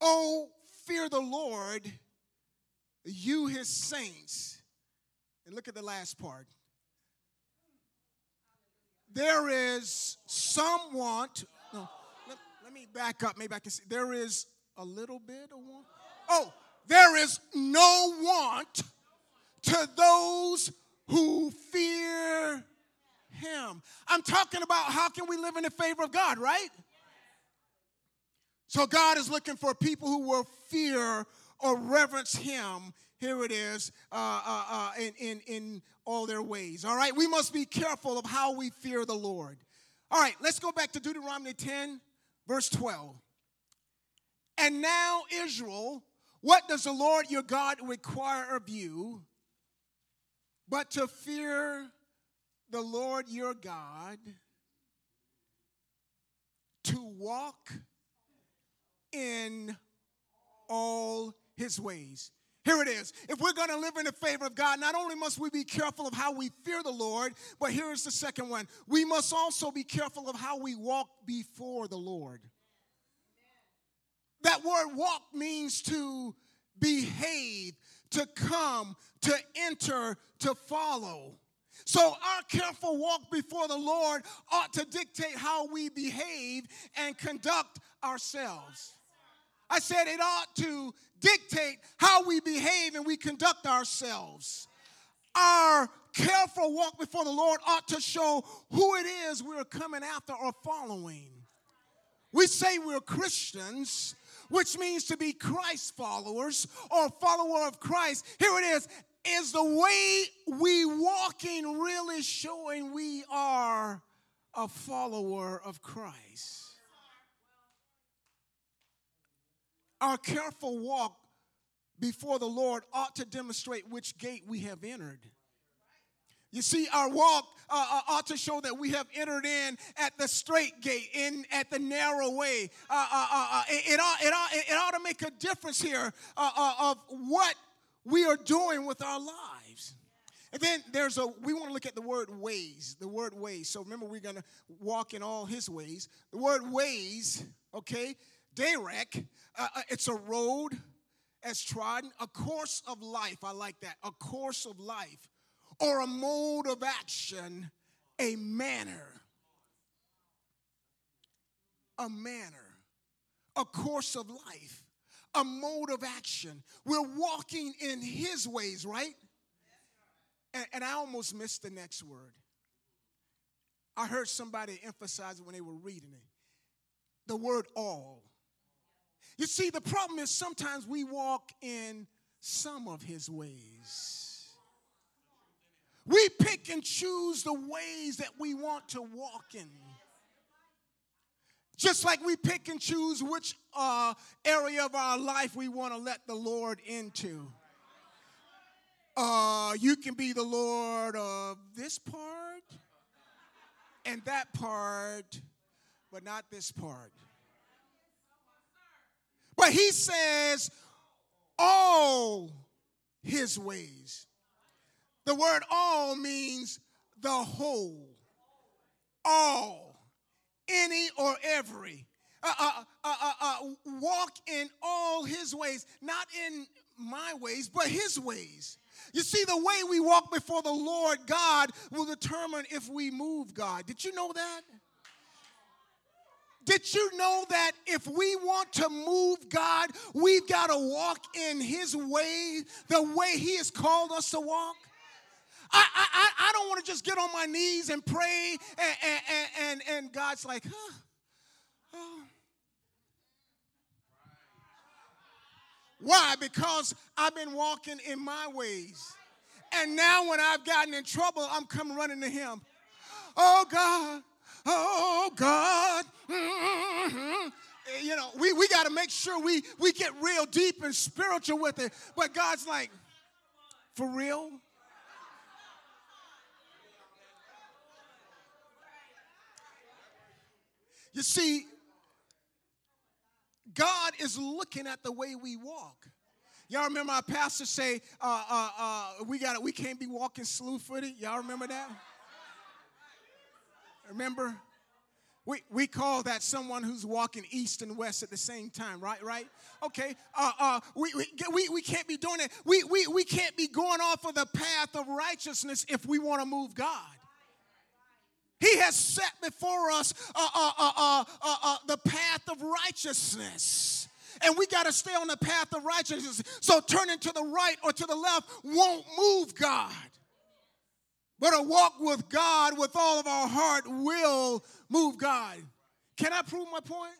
Oh, fear the Lord, you his saints. And look at the last part. There is some want. No, let, let me back up. Maybe I can see. There is a little bit of want. Oh, there is no want to those who fear him. I'm talking about how can we live in the favor of God, right? So God is looking for people who will fear or reverence Him. Here it is uh, uh, uh, in, in, in all their ways. All right, we must be careful of how we fear the Lord. All right, let's go back to Deuteronomy 10, verse 12. And now, Israel, what does the Lord your God require of you but to fear the Lord your God, to walk in all his ways. Here it is. If we're going to live in the favor of God, not only must we be careful of how we fear the Lord, but here's the second one. We must also be careful of how we walk before the Lord. That word walk means to behave, to come, to enter, to follow. So, our careful walk before the Lord ought to dictate how we behave and conduct ourselves. I said it ought to dictate how we behave and we conduct ourselves. Our careful walk before the Lord ought to show who it is we're coming after or following. We say we're Christians, which means to be Christ followers or follower of Christ. Here it is. Is the way we walking really showing we are a follower of Christ? Our careful walk before the Lord ought to demonstrate which gate we have entered. You see, our walk uh, uh, ought to show that we have entered in at the straight gate, in at the narrow way. Uh, uh, uh, uh it, it, ought, it, ought, it ought to make a difference here of what we are doing with our lives. And then there's a, we want to look at the word ways, the word ways. So remember, we're going to walk in all his ways. The word ways, okay, Derek, uh, uh, it's a road as trodden, a course of life. I like that. A course of life, or a mode of action, a manner. A manner, a course of life, a mode of action. We're walking in His ways, right? And, and I almost missed the next word. I heard somebody emphasize it when they were reading it. The word all. You see, the problem is sometimes we walk in some of his ways. We pick and choose the ways that we want to walk in. Just like we pick and choose which uh, area of our life we want to let the Lord into. Uh, you can be the Lord of this part and that part, but not this part. But he says, all his ways. The word all means the whole, all, any or every. Uh, uh, uh, uh, walk in all his ways, not in my ways, but his ways. You see, the way we walk before the Lord God will determine if we move God. Did you know that? Did you know that if we want to move God, we've got to walk in His way, the way He has called us to walk? I, I, I don't want to just get on my knees and pray, and, and, and, and God's like, huh, oh. Why? Because I've been walking in my ways. And now when I've gotten in trouble, I'm coming running to Him. Oh, God oh God. Mm-hmm. You know, we, we got to make sure we, we get real deep and spiritual with it. But God's like, for real? You see, God is looking at the way we walk. Y'all remember our pastor say, uh, uh, uh, we got we can't be walking slew-footed. Y'all remember that? Remember? We, we call that someone who's walking east and west at the same time, right? Right? Okay. Uh, uh, we, we, we we can't be doing it. We, we, we can't be going off of the path of righteousness if we want to move God. He has set before us uh, uh, uh, uh the path of righteousness. And we got to stay on the path of righteousness. So turning to the right or to the left won't move God. But a walk with God with all of our heart will move God. Can I prove my point?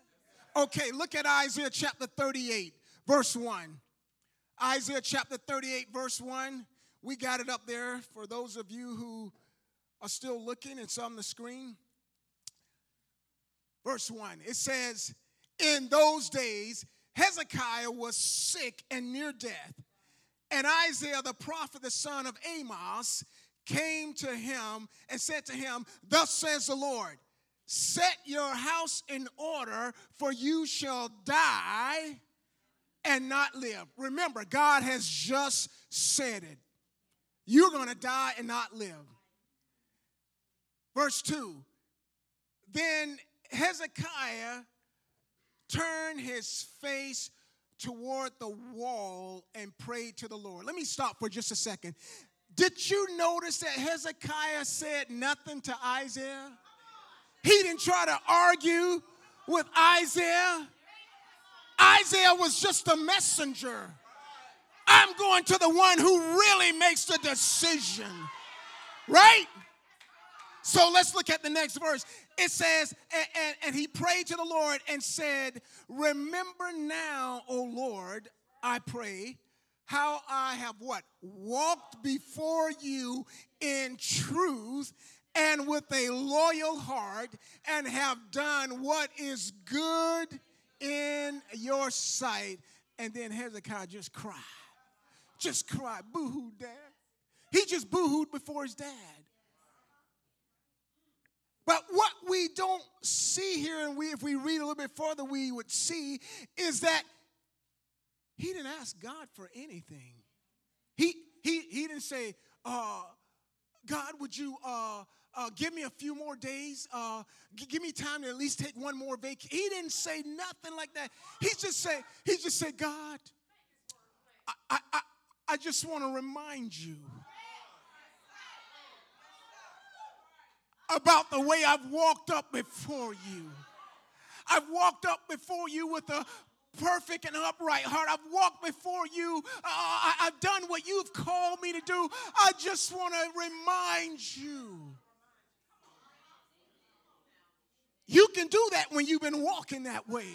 Okay, look at Isaiah chapter 38, verse 1. Isaiah chapter 38, verse 1. We got it up there for those of you who are still looking. It's on the screen. Verse 1. It says, In those days, Hezekiah was sick and near death. And Isaiah the prophet, the son of Amos, came to him and said to him, Thus says the Lord, set your house in order, for you shall die and not live. Remember, God has just said it. You're going to die and not live. Verse 2 Then Hezekiah turned his face toward the wall and prayed to the Lord. Let me stop for just a second. Did you notice that Hezekiah said nothing to Isaiah? He didn't try to argue with Isaiah. Isaiah was just a messenger. I'm going to the one who really makes the decision. Right? So let's look at the next verse. It says, and, and, and, he prayed to the Lord and said, Remember now, O Lord, I pray, how I have what? Walked before you in truth and with a loyal heart and have done what is good in your sight. And then Hezekiah just cried. Just cried. Boo hoo, dad. He just boo hooed before his dad. But what we don't see here, and we, if we read a little bit further, we would see is that he didn't ask God for anything. He, he, he didn't say, uh, God, would you uh, uh, give me a few more days? Uh, g- give me time to at least take one more vacation. He didn't say nothing like that. He just said, he just said, God, I, I, I just want to remind you about the way I've walked up before you. I've walked up before you with a perfect and upright heart. I've walked before you. Uh, I, have done what you've called me to do. I just want to remind you. You can do that when you've been walking that way.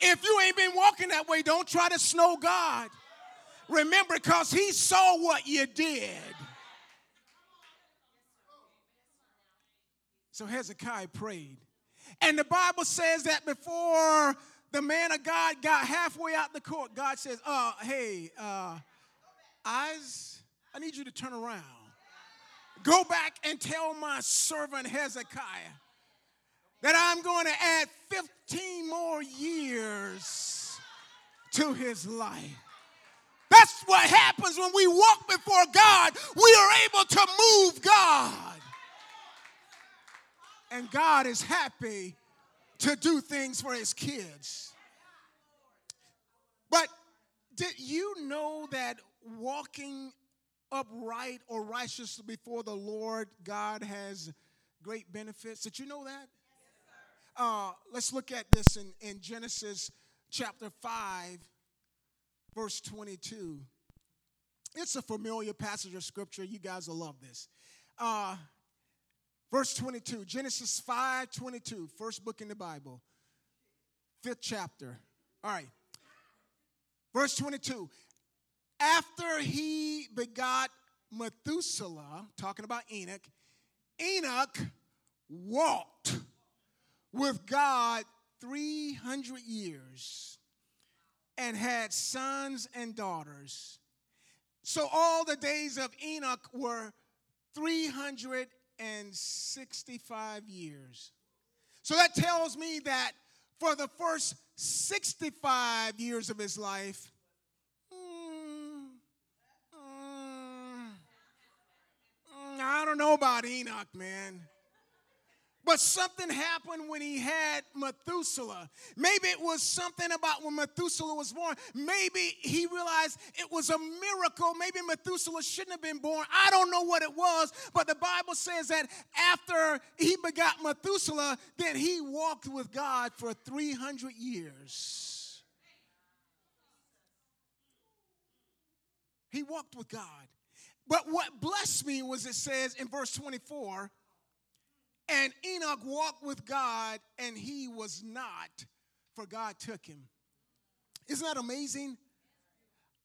If you ain't been walking that way, don't try to snow God. Remember, because He saw what you did. So Hezekiah prayed. And the Bible says that before the man of God got halfway out the court, God says, uh, hey, uh, eyes, I need you to turn around. Go back and tell my servant Hezekiah that I'm going to add 15 more years to his life. That's what happens when we walk before God. We are able to move God. And God is happy to do things for his kids. But did you know that walking upright or righteous before the Lord God has great benefits? Did you know that? Uh, let's look at this in, in Genesis chapter 5, verse 22. It's a familiar passage of scripture. You guys will love this. Uh, verse 22, Genesis 5 22, first book in the Bible, fifth chapter. All right. Verse 22. After he begot Methuselah, talking about Enoch, Enoch walked with God 300 years and had sons and daughters. So all the days of Enoch were 365 years. So that tells me that for the first 65 years of his life, mm, mm, mm, I don't know about Enoch, man. But something happened when he had Methuselah. Maybe it was something about when Methuselah was born. Maybe he realized it was a miracle. Maybe Methuselah shouldn't have been born. I don't know what it was, but the Bible says that after he begot Methuselah, then he walked with God for 300 years. He walked with God. But what blessed me was it says in verse 24, and Enoch walked with God, and he was not, for God took him. Isn't that amazing?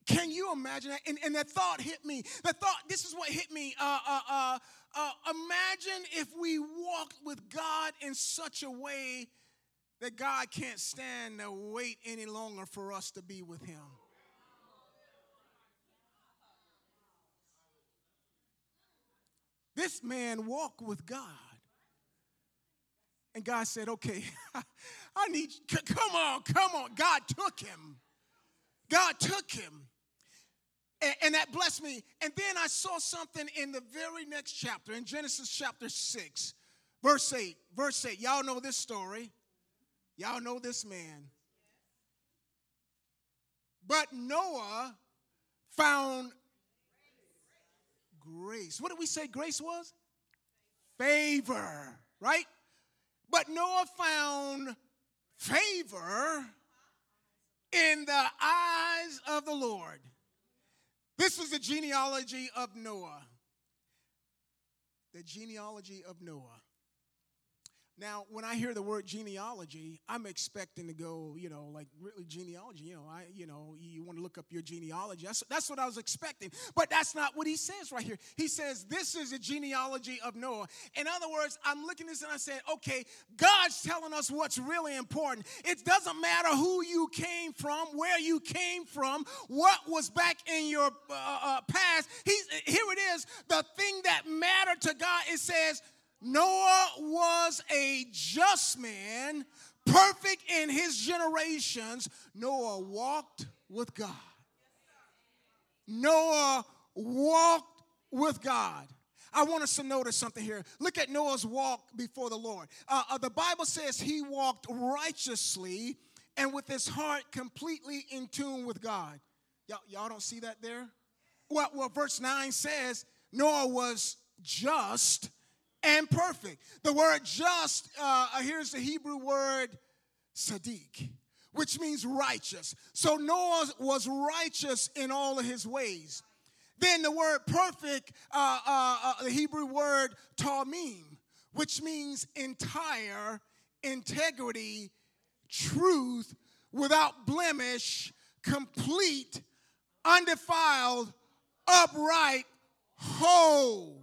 Can you imagine that? And, and that thought hit me. The thought, this is what hit me. Uh, uh, uh, uh, imagine if we walked with God in such a way that God can't stand to wait any longer for us to be with Him. This man walked with God. And God said, okay, *laughs* I need, come on, come on. God took him. God took him. And, and, that blessed me. And then I saw something in the very next chapter, in Genesis chapter 6, verse 8. Verse 8. Y'all know this story. Y'all know this man. But Noah found grace. What did we say grace was? Favor, right? But Noah found favor in the eyes of the Lord. This was the genealogy of Noah. The genealogy of Noah. Now, when I hear the word genealogy, I'm expecting to go, you know, like really genealogy. You know, I, you know, you want to look up your genealogy. That's, that's what I was expecting. But that's not what he says right here. He says this is a genealogy of Noah. In other words, I'm looking at this and I said, okay, God's telling us what's really important. It doesn't matter who you came from, where you came from, what was back in your uh, uh, past. He's, here it is. The thing that mattered to God. It says Noah was a just man, perfect in his generations. Noah walked with God. Noah walked with God. I want us to notice something here. Look at Noah's walk before the Lord. Uh, uh, the Bible says he walked righteously and with his heart completely in tune with God. Y'all, y'all don't see that there? Well, well, verse 9 says Noah was just and perfect. The word just, uh, uh, here's the Hebrew word sadiq, which means righteous. So Noah was righteous in all of his ways. Then the word perfect, uh, uh, uh, the Hebrew word tamim, which means entire, integrity, truth, without blemish, complete, undefiled, upright, whole.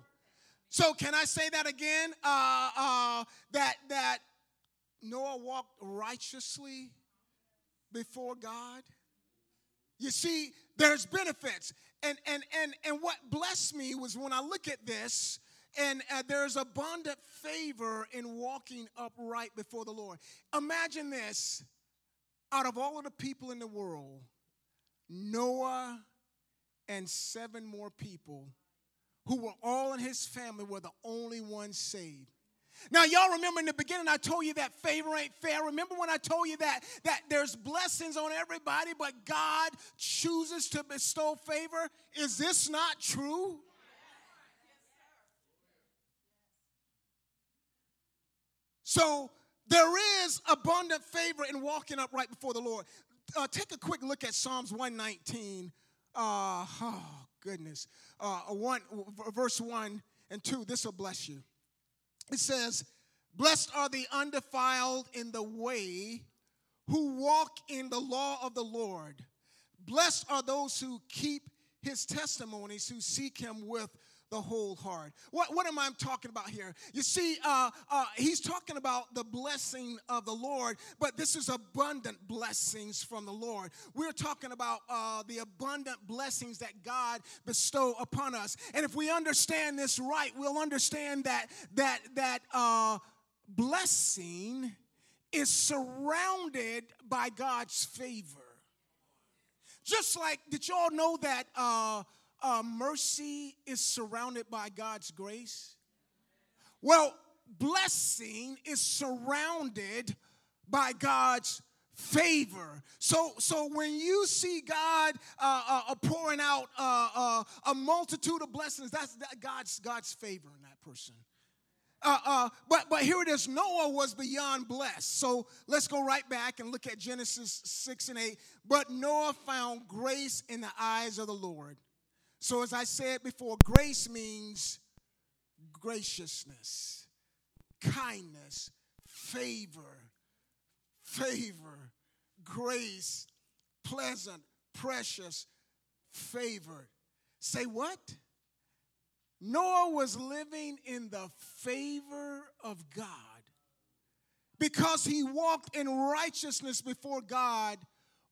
So can I say that again? Uh, uh, that that Noah walked righteously before God. You see, there's benefits, and and and and what blessed me was when I look at this, and uh, there's abundant favor in walking upright before the Lord. Imagine this: out of all of the people in the world, Noah and seven more people who were all in his family were the only ones saved. Now, y'all remember in the beginning I told you that favor ain't fair. Remember when I told you that that there's blessings on everybody, but God chooses to bestow favor? Is this not true? So there is abundant favor in walking up right before the Lord. Uh, take a quick look at Psalms 119. Uh, oh, goodness. Uh, one, verse 1 and 2. This will bless you. It says, Blessed are the undefiled in the way who walk in the law of the Lord. Blessed are those who keep his testimonies, who seek him with the whole heart. What, what am I talking about here? You see, uh, uh, he's talking about the blessing of the Lord, but this is abundant blessings from the Lord. We're talking about uh, the abundant blessings that God bestow upon us. And if we understand this right, we'll understand that that that uh, blessing is surrounded by God's favor. Just like, did y'all know that? Uh, uh, mercy is surrounded by God's grace? Well, blessing is surrounded by God's favor. So, so when you see God uh, uh, uh pouring out uh, uh, a multitude of blessings, that's that God's God's favor in that person. Uh, but but here it is. Noah was beyond blessed. So let's go right back and look at Genesis six and eight. But Noah found grace in the eyes of the Lord. So, as I said before, grace means graciousness, kindness, favor, favor, grace, pleasant, precious, favored. Say what? Noah was living in the favor of God because he walked in righteousness before God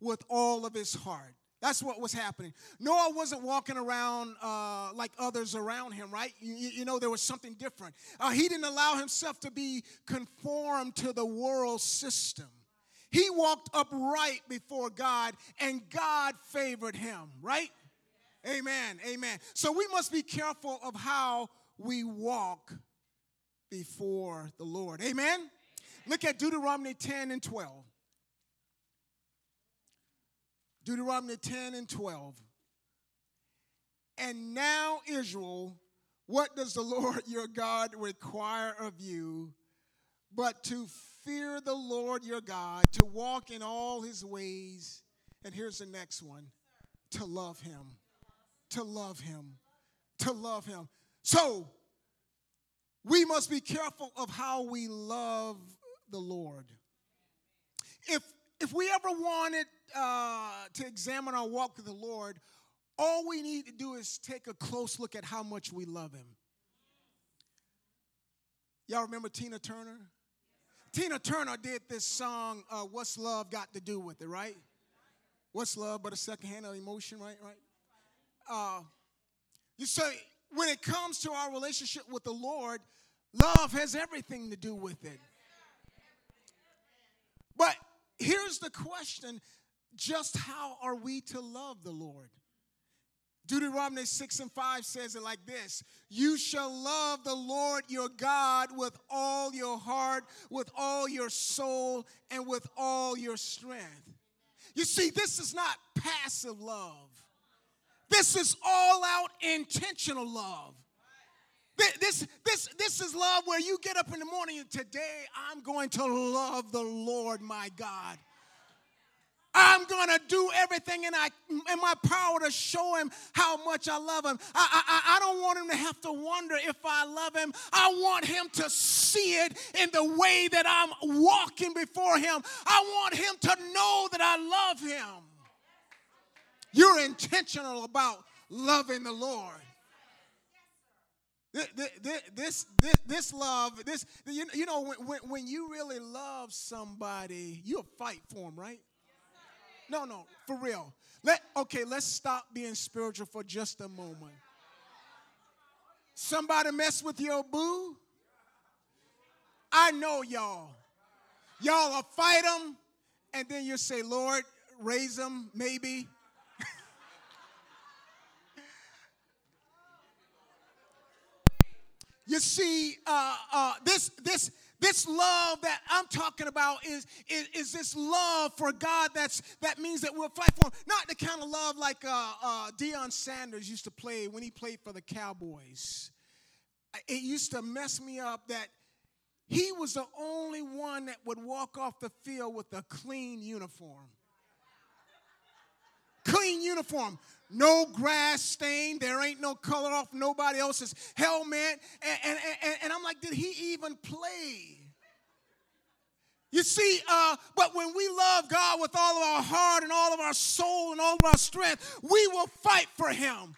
with all of his heart. That's what was happening. Noah wasn't walking around uh, like others around him, right? You, you know, there was something different. Uh, he didn't allow himself to be conformed to the world system. He walked upright before God, and God favored him, right? Amen, amen. So we must be careful of how we walk before the Lord. Amen? Look at Deuteronomy 10 and 12. Deuteronomy 10 and 12. And now, Israel, what does the *laughs* Lord your God require of you but to fear the Lord your God, to walk in all his ways? And here's the next one to love him. To love him. To love him. So, we must be careful of how we love the Lord. If if we ever wanted uh, to examine our walk with the Lord, all we need to do is take a close look at how much we love Him. Y'all remember Tina Turner? Tina Turner did this song, uh, What's Love Got to Do with It, right? What's love but a secondhand emotion, right? Right? Uh, you say, when it comes to our relationship with the Lord, love has everything to do with it. Here's the question just how are we to love the Lord? Deuteronomy 6 and 5 says it like this You shall love the Lord your God with all your heart, with all your soul, and with all your strength. You see, this is not passive love, this is all out intentional love. This, this, this is love where you get up in the morning and today I'm going to love the Lord my God. I'm going to do everything in, I, in my power to show him how much I love him. I, I, I don't want him to have to wonder if I love him. I want him to see it in the way that I'm walking before him. I want him to know that I love him. You're intentional about loving the Lord. This, this, this love, this, you know, when, when you really love somebody, you'll fight for them, right? No, no, for real. Let, okay, let's stop being spiritual for just a moment. Somebody mess with your boo? I know y'all. Y'all will fight them, and then you say, Lord, raise them, maybe. You see, uh, uh, this this this love that I'm talking about is, is, is, this love for God that's, that means that we'll fight for Him. Not the kind of love like uh, uh, Deion Sanders used to play when he played for the Cowboys. It used to mess me up that he was the only one that would walk off the field with a clean uniform. Clean uniform no grass stain. There ain't no color off nobody else's helmet. And, and, and, and I'm like, did he even play? You see, uh, but when we love God with all of our heart and all of our soul and all of our strength, we will fight for him.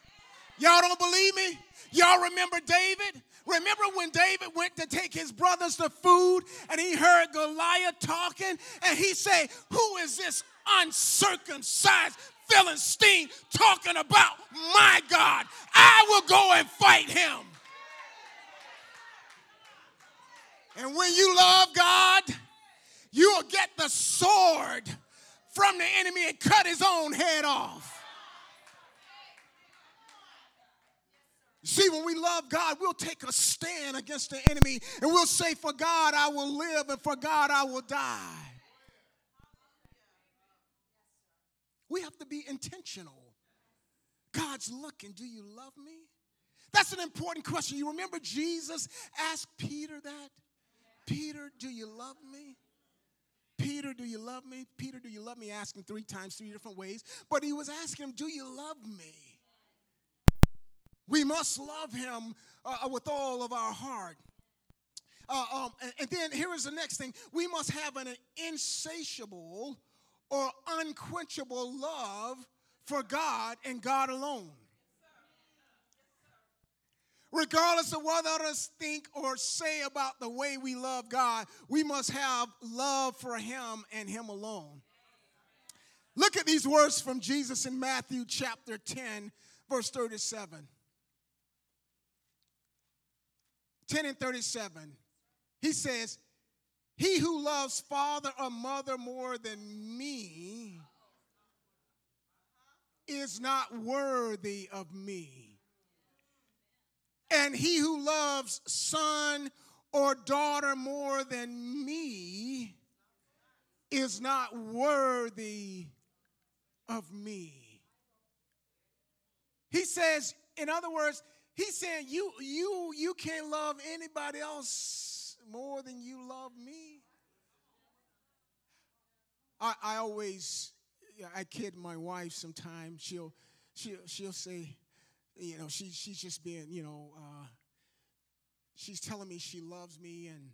Y'all don't believe me? Y'all remember David? Remember when David went to take his brothers the food and he heard Goliath talking and he said, Who is this uncircumcised Philistine talking about my God. I will go and fight him. And when you love God, you will get the sword from the enemy and cut his own head off. See, when we love God, we'll take a stand against the enemy and we'll say, For God I will live and for God I will die. We have to be intentional. God's looking, do you love me? That's an important question. You remember Jesus asked Peter that? Peter, do you love me? Peter, do you love me? Peter, do you love me? Asked him three times, three different ways. But he was asking him, do you love me? We must love him uh, with all of our heart. Uh, um, and, and then here is the next thing we must have an insatiable or unquenchable love for God and God alone. Regardless of what others think or say about the way we love God, we must have love for Him and Him alone. Look at these words from Jesus in Matthew chapter 10, verse 37. 10 and 37. He says, he who loves father or mother more than me is not worthy of me. And he who loves son or daughter more than me is not worthy of me. He says, in other words, he's saying you you you can't love anybody else more than you love me? I, I always, I kid my wife sometimes. She'll, she'll, she'll say, you know, she, she's just being, you know, uh, she's telling me she loves me and,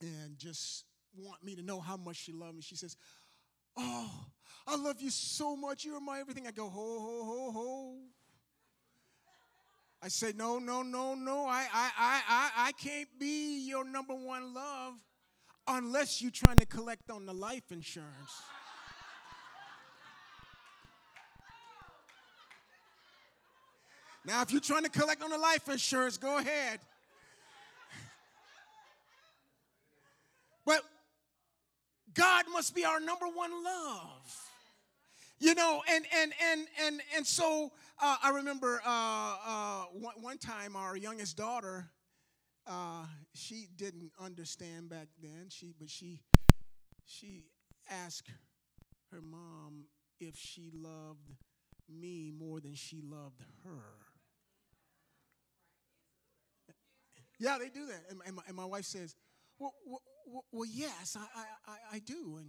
and just want me to know how much she loves me. She says, oh, I love you so much. You're my everything. I go, ho, ho, ho, ho. I say, no, no, no, no. I, I, I, I, I can't be your number one love unless you're trying to collect on the life insurance. Now, if you're trying to collect on the life insurance, go ahead. But God must be our number one love. You know, and and and and and so uh, I remember uh, uh, one, one, time our youngest daughter, uh, she didn't understand back then. She but she she asked her mom if she loved me more than she loved her. Yeah, they do that, and, and, my, and my, wife says, "Well, well, well yes, I, I, I do," and,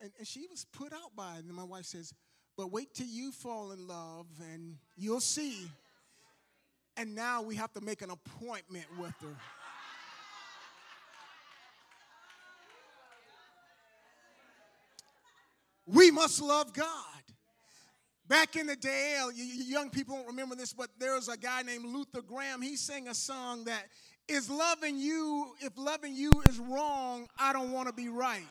and and she was put out by it. And my wife says, but wait till you fall in love and you'll see. And now we have to make an appointment with her. We must love God. Back in the day, young people don't remember this, but there was a guy named Luther Ingram. He sang a song that is loving you, if loving you is wrong, I don't want to be right.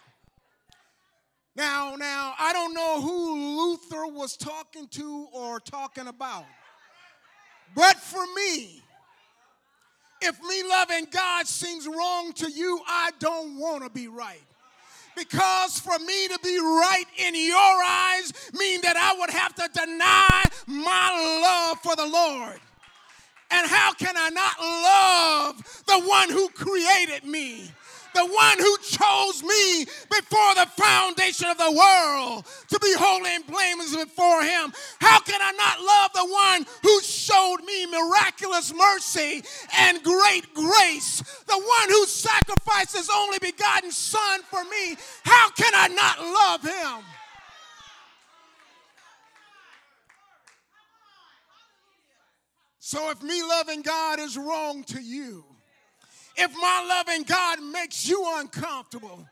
Now, now, I don't know who Luther was talking to or talking about. But for me, if me loving God seems wrong to you, I don't want to be right. Because for me to be right in your eyes mean that I would have to deny my love for the Lord. How can I not love the one who created me? the one who chose me before the foundation of the world to be holy and blameless before him. How can I not love the one who showed me miraculous mercy and great grace? The one who sacrificed his only begotten son for me. How can I not love him? So if me loving God is wrong to you, if my loving God makes you uncomfortable,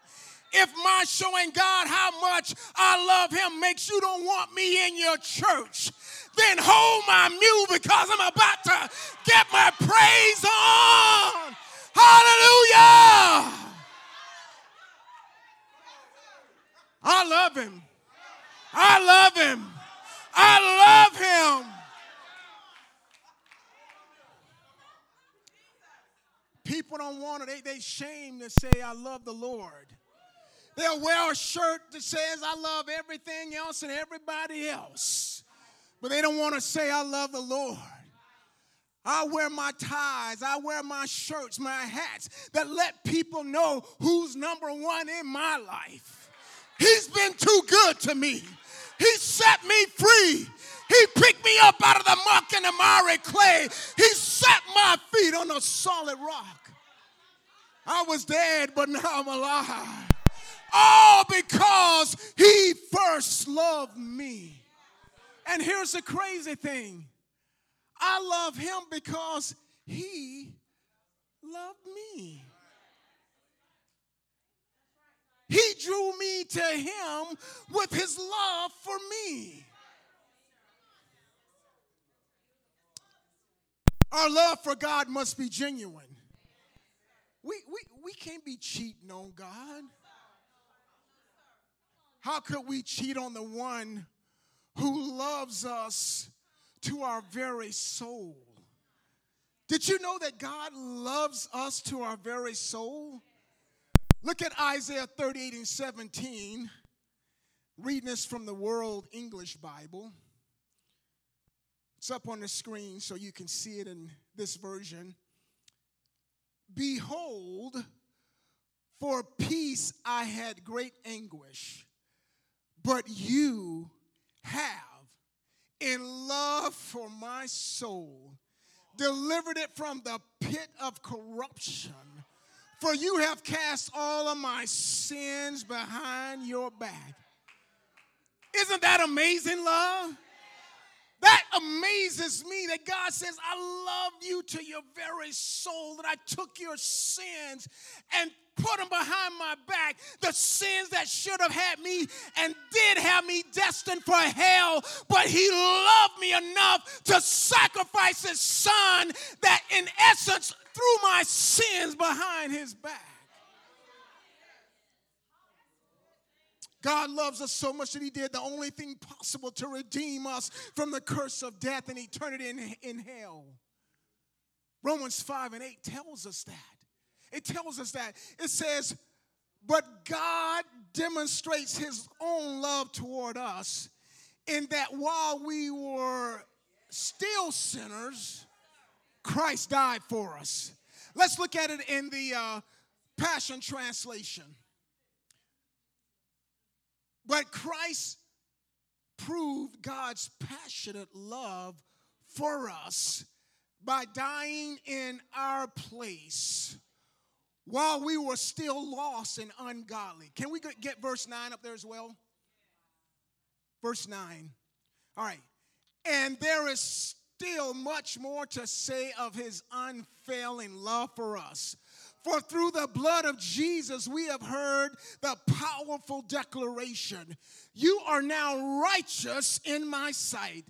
if my showing God how much I love Him makes you don't want me in your church, then hold my mule because I'm about to get my praise on. Hallelujah! I love Him. I love Him. I love Him. People don't want it. They, they shame to say, I love the Lord. They'll wear a shirt that says, I love everything else and everybody else. But they don't want to say, I love the Lord. I wear my ties, I wear my shirts, my hats that let people know who's number one in my life. He's been too good to me. He set me free. He picked me up out of the muck and the miry clay. He set my feet on a solid rock. I was dead, but now I'm alive. All because he first loved me. And here's the crazy thing I love him because he loved me. He drew me to him with his love for me. Our love for God must be genuine. We, we, we can't be cheating on God. How could we cheat on the one who loves us to our very soul? Did you know that God loves us to our very soul? Look at Isaiah 38 and 17, reading this from the World English Bible. It's up on the screen so you can see it in this version. Behold, for peace I had great anguish, but you have, in love for my soul, delivered it from the pit of corruption. For you have cast all of my sins behind your back. Isn't that amazing love? That amazes me that God says, I love you to your very soul, that I took your sins and put them behind my back. The sins that should have had me and did have me destined for hell, but He loved me enough to sacrifice His Son that, in essence, threw my sins behind His back. God loves us so much that He did the only thing possible to redeem us from the curse of death and eternity in, in hell. Romans 5 and 8 tells us that. It tells us that. It says, But God demonstrates His own love toward us in that while we were still sinners, Christ died for us. Let's look at it in the uh, Passion Translation. But Christ proved God's passionate love for us by dying in our place while we were still lost and ungodly. Can we get verse 9 up there as well? Verse 9. All right. And there is still much more to say of his unfailing love for us. For through the blood of Jesus, we have heard the powerful declaration You are now righteous in my sight.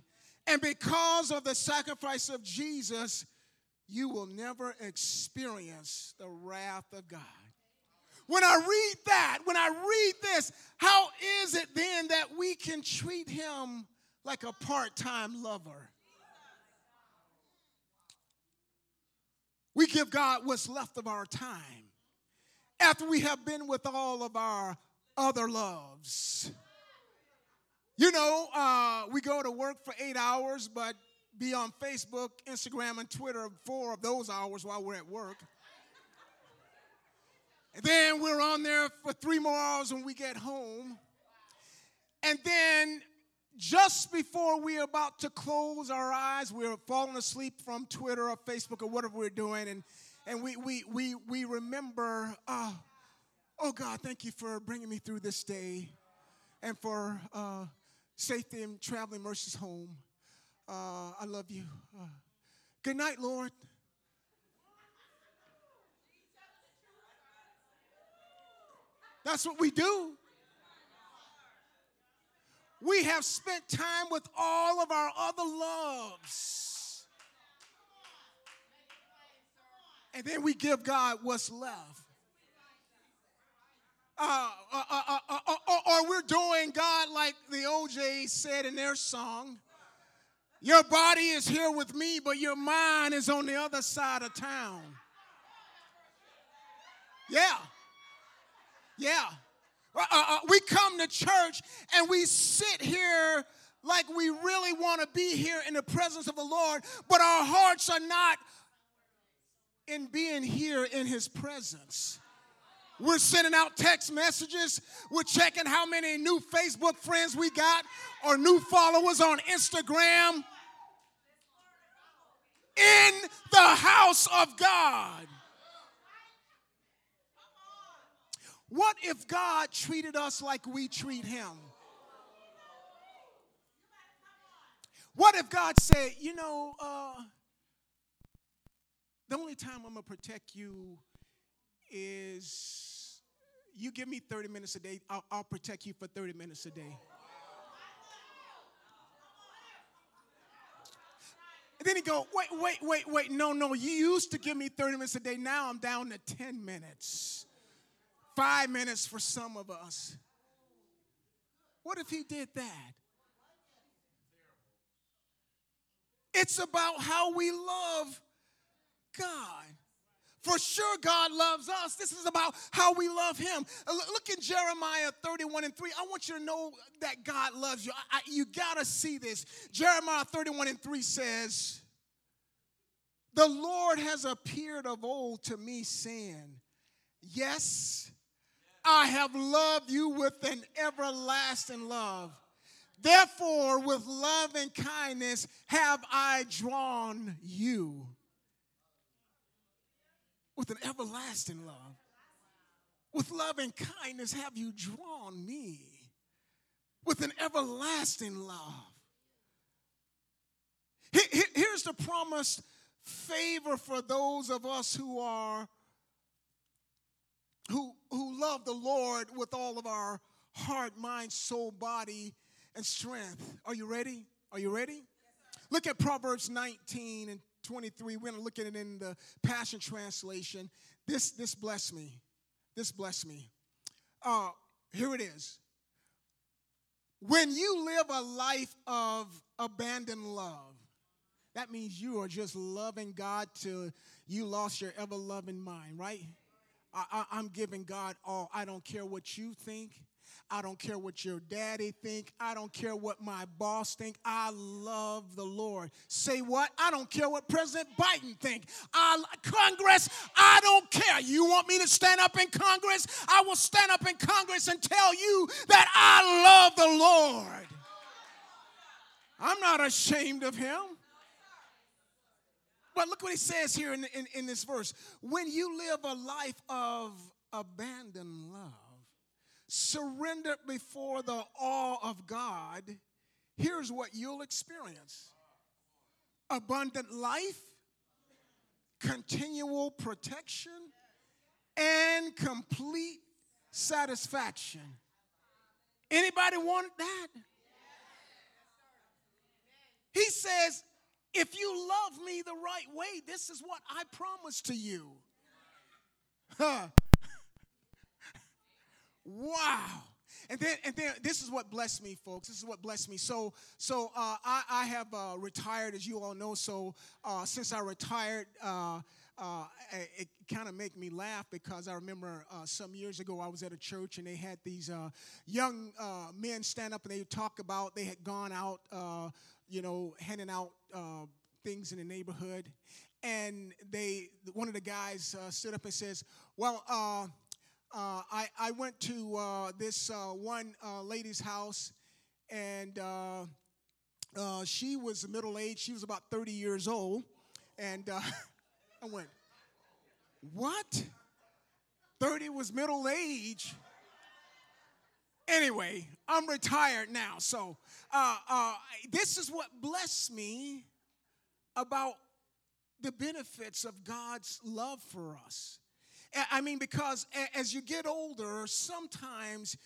And because of the sacrifice of Jesus, you will never experience the wrath of God. When I read that, when I read this, how is it then that we can treat him like a part time lover? We give God what's left of our time after we have been with all of our other loves. You know, uh, we go to work for eight hours, but be on Facebook, Instagram, and Twitter four of those hours while we're at work. And then we're on there for three more hours when we get home. And then just before we're about to close our eyes, we're falling asleep from Twitter or Facebook or whatever we're doing, and, and we, we, we, we remember, uh, oh God, thank you for bringing me through this day and for uh, safety and traveling mercies home. Uh, I love you. Uh, good night, Lord. That's what we do. We have spent time with all of our other loves. And then we give God what's left. Uh, uh, uh, uh, uh or we're doing God like the O'Jays said in their song. Your body is here with me, but your mind is on the other side of town. Yeah. Yeah. Uh, uh, uh, we come to church and we sit here like we really want to be here in the presence of the Lord, but our hearts are not in being here in His presence. We're sending out text messages. We're checking how many new Facebook friends we got or new followers on Instagram. In the house of God. What if God treated us like we treat him? What if God said, you know, uh, the only time I'm going to protect you is you give me 30 minutes a day, I'll, I'll protect you for 30 minutes a day. And then he go, wait, wait, wait, wait, no, no, you used to give me 30 minutes a day, now I'm down to 10 minutes. Five minutes for some of us. What if he did that? It's about how we love God. For sure, God loves us. This is about how we love Him. Uh, look in Jeremiah 31 and 3. I want you to know that God loves you. I, I, you got to see this. Jeremiah 31 and 3 says, The Lord has appeared of old to me, saying, Yes, I have loved you with an everlasting love. Therefore, with love and kindness have I drawn you. With an everlasting love. With love and kindness have you drawn me. With an everlasting love. Here's the promised favor for those of us who are who, who love the Lord with all of our heart, mind, soul, body, and strength. Are you ready? Are you ready? Look at Proverbs 19 and 23. We're going to look at it in the Passion Translation. This, this blessed me. This blessed me. Uh, here it is. When you live a life of abandoned love, that means you are just loving God till you lost your ever loving mind, right? I, am giving God all. I don't care what you think. I don't care what your daddy think. I don't care what my boss think. I love the Lord. Say what? I don't care what President Biden think. I, Congress, I don't care. You want me to stand up in Congress? I will stand up in Congress and tell you that I love the Lord. I'm not ashamed of him. But look what he says here in, in, in this verse. When you live a life of abandoned love, surrendered before the awe of God, here's what you'll experience abundant life, continual protection, and complete satisfaction. Anybody want that? He says, if you love me the right way, this is what I promise to you. Huh. wow. And then, and then, this is what blessed me, folks. This is what blessed me. So, so uh, I, I have uh, retired, as you all know. So, uh, since I retired, uh, uh, it kind of make me laugh because I remember uh, some years ago I was at a church and they had these uh, young uh, men stand up and they talk about they had gone out uh, you know, handing out uh, things in the neighborhood. And they, one of the guys uh, stood up and says, "Well, uh, uh, I, I went to uh, this uh, one lady's house, and she was middle aged. She was about 30 years old, and *laughs* I went, what? 30 was middle age." Anyway, I'm retired now, so uh, uh, this is what blessed me about the benefits of God's love for us. I mean, because as you get older, sometimes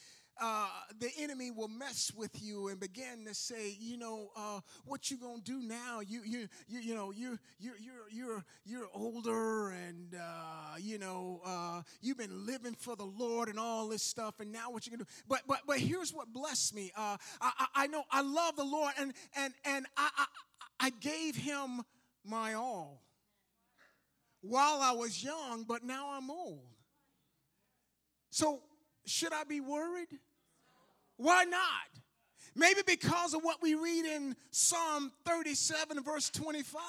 uh, the enemy will mess with you and begin to say, you know, uh, what you gonna do now? You, you, you, you know, you, you, you're, you're, you're older, and uh, you know, uh, you've been living for the Lord and all this stuff, and now what you gonna do? But, but, but here's what blessed me. Uh, I, I know I love the Lord, and and and I, I, I gave Him my all while I was young, but now I'm old. So should I be worried? Why not? Maybe because of what we read in Psalm 37, verse 25.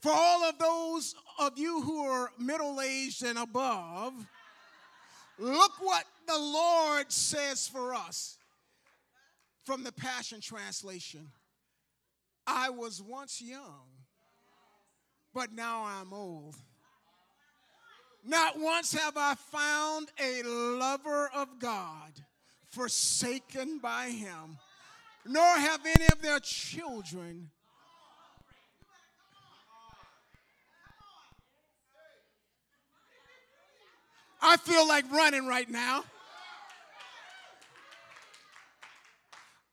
For all of those of you who are middle aged and above, look what the Lord says for us from the Passion Translation. I was once young, but now I'm old. Not once have I found a lover of God forsaken by him, nor have any of their children. I feel like running right now.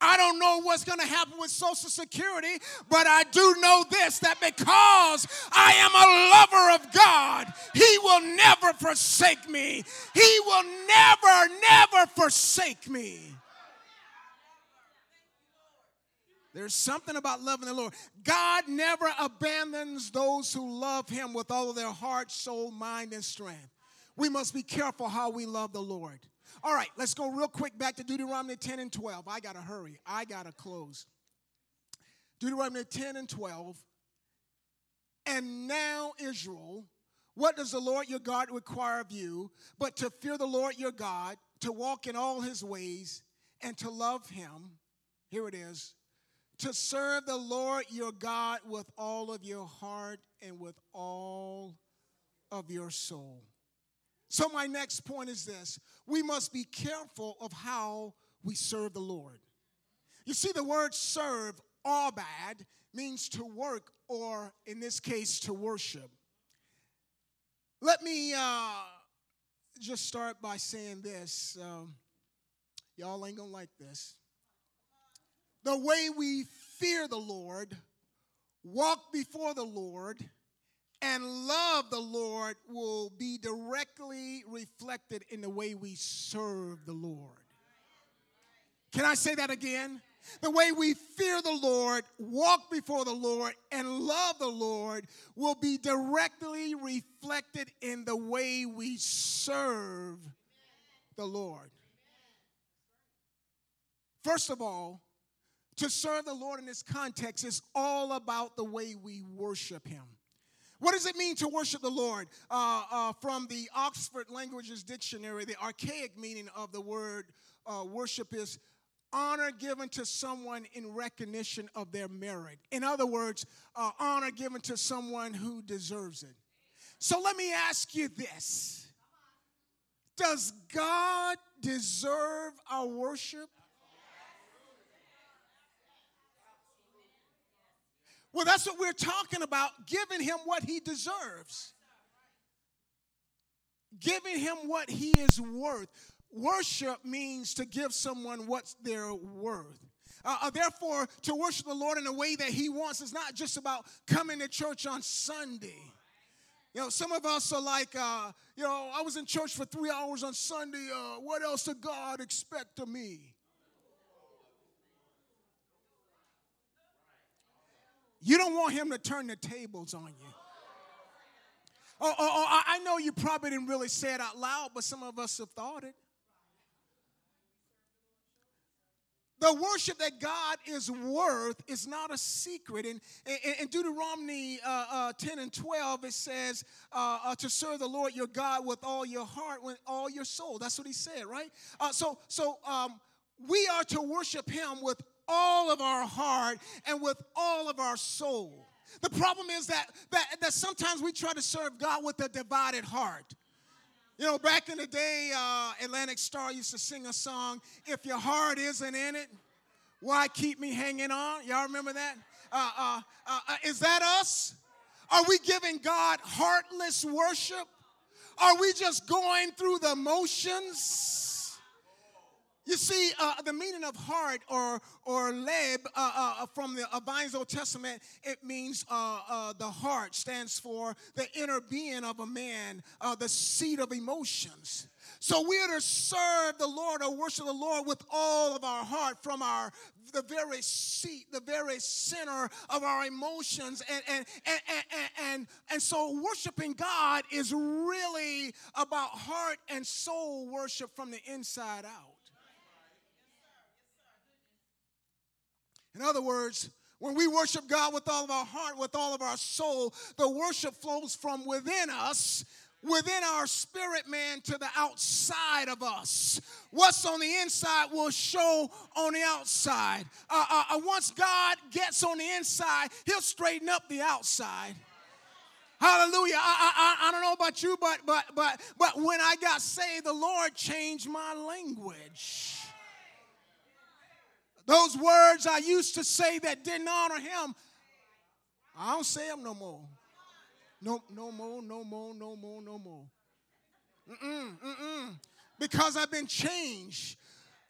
I don't know what's going to happen with Social Security, but I do know this that because I am a lover of God, He will never forsake me. He will never, never forsake me. There's something about loving the Lord. God never abandons those who love Him with all of their heart, soul, mind, and strength. We must be careful how we love the Lord. All right, let's go real quick back to Deuteronomy 10 and 12. I got to hurry, I got to close. Deuteronomy 10 and 12. And now, Israel, what does the Lord your God require of you but to fear the Lord your God, to walk in all his ways, and to love him? Here it is to serve the Lord your God with all of your heart and with all of your soul. So, my next point is this we must be careful of how we serve the Lord. You see, the word serve, abad, means to work, or in this case, to worship. Let me uh, just start by saying this. Um, y'all ain't gonna like this. The way we fear the Lord, walk before the Lord, and love the Lord will be directly reflected in the way we serve the Lord. Can I say that again? The way we fear the Lord, walk before the Lord, and love the Lord will be directly reflected in the way we serve the Lord. First of all, to serve the Lord in this context is all about the way we worship Him. What does it mean to worship the Lord? Uh, uh, from the Oxford Languages Dictionary, the archaic meaning of the word uh, worship is honor given to someone in recognition of their merit. In other words, uh, honor given to someone who deserves it. So let me ask you this Does God deserve our worship? Well, that's what we're talking about giving him what he deserves, giving him what he is worth. Worship means to give someone what they're worth. Uh, uh, therefore, to worship the Lord in a way that He wants is not just about coming to church on Sunday. You know, some of us are like, uh, you know, I was in church for three hours on Sunday. Uh, what else did God expect of me? You don't want him to turn the tables on you. Oh, oh, oh, I know you probably didn't really say it out loud, but some of us have thought it. the worship that God is worth is not a secret. In, in, Deuteronomy uh, uh, 10 and 12, it says uh, uh, to serve the Lord your God with all your heart, with all your soul. That's what he said, right? Uh, so so um, we are to worship him with all of our heart and with all of our soul. The problem is that, that, that sometimes we try to serve God with a divided heart. You know, back in the day, uh, Atlantic Starr used to sing a song, If Your Heart Isn't in It, Why Keep Me Hanging On? Y'all remember that? Uh, uh, uh, uh, is that us? Are we giving God heartless worship? Are we just going through the motions? You see, uh, the meaning of heart or, or leb uh, uh, from the Vine's Old Testament, it means uh, uh, the heart stands for the inner being of a man, uh, the seat of emotions. So we are to serve the Lord or worship the Lord with all of our heart from our the very seat, the very center of our emotions. And, and, and, and, and, and so worshiping God is really about heart and soul worship from the inside out. In other words, when we worship God with all of our heart, with all of our soul, the worship flows from within us, within our spirit man to the outside of us. What's on the inside will show on the outside. Uh, uh, uh once God gets on the inside, He'll straighten up the outside. Hallelujah. I, I, I don't know about you, but but but but when I got saved, the Lord changed my language. Those words I used to say that didn't honor him, I don't say them no more. No, no more, no more, no more, no more. Mm-mm, mm-mm. Because I've been changed.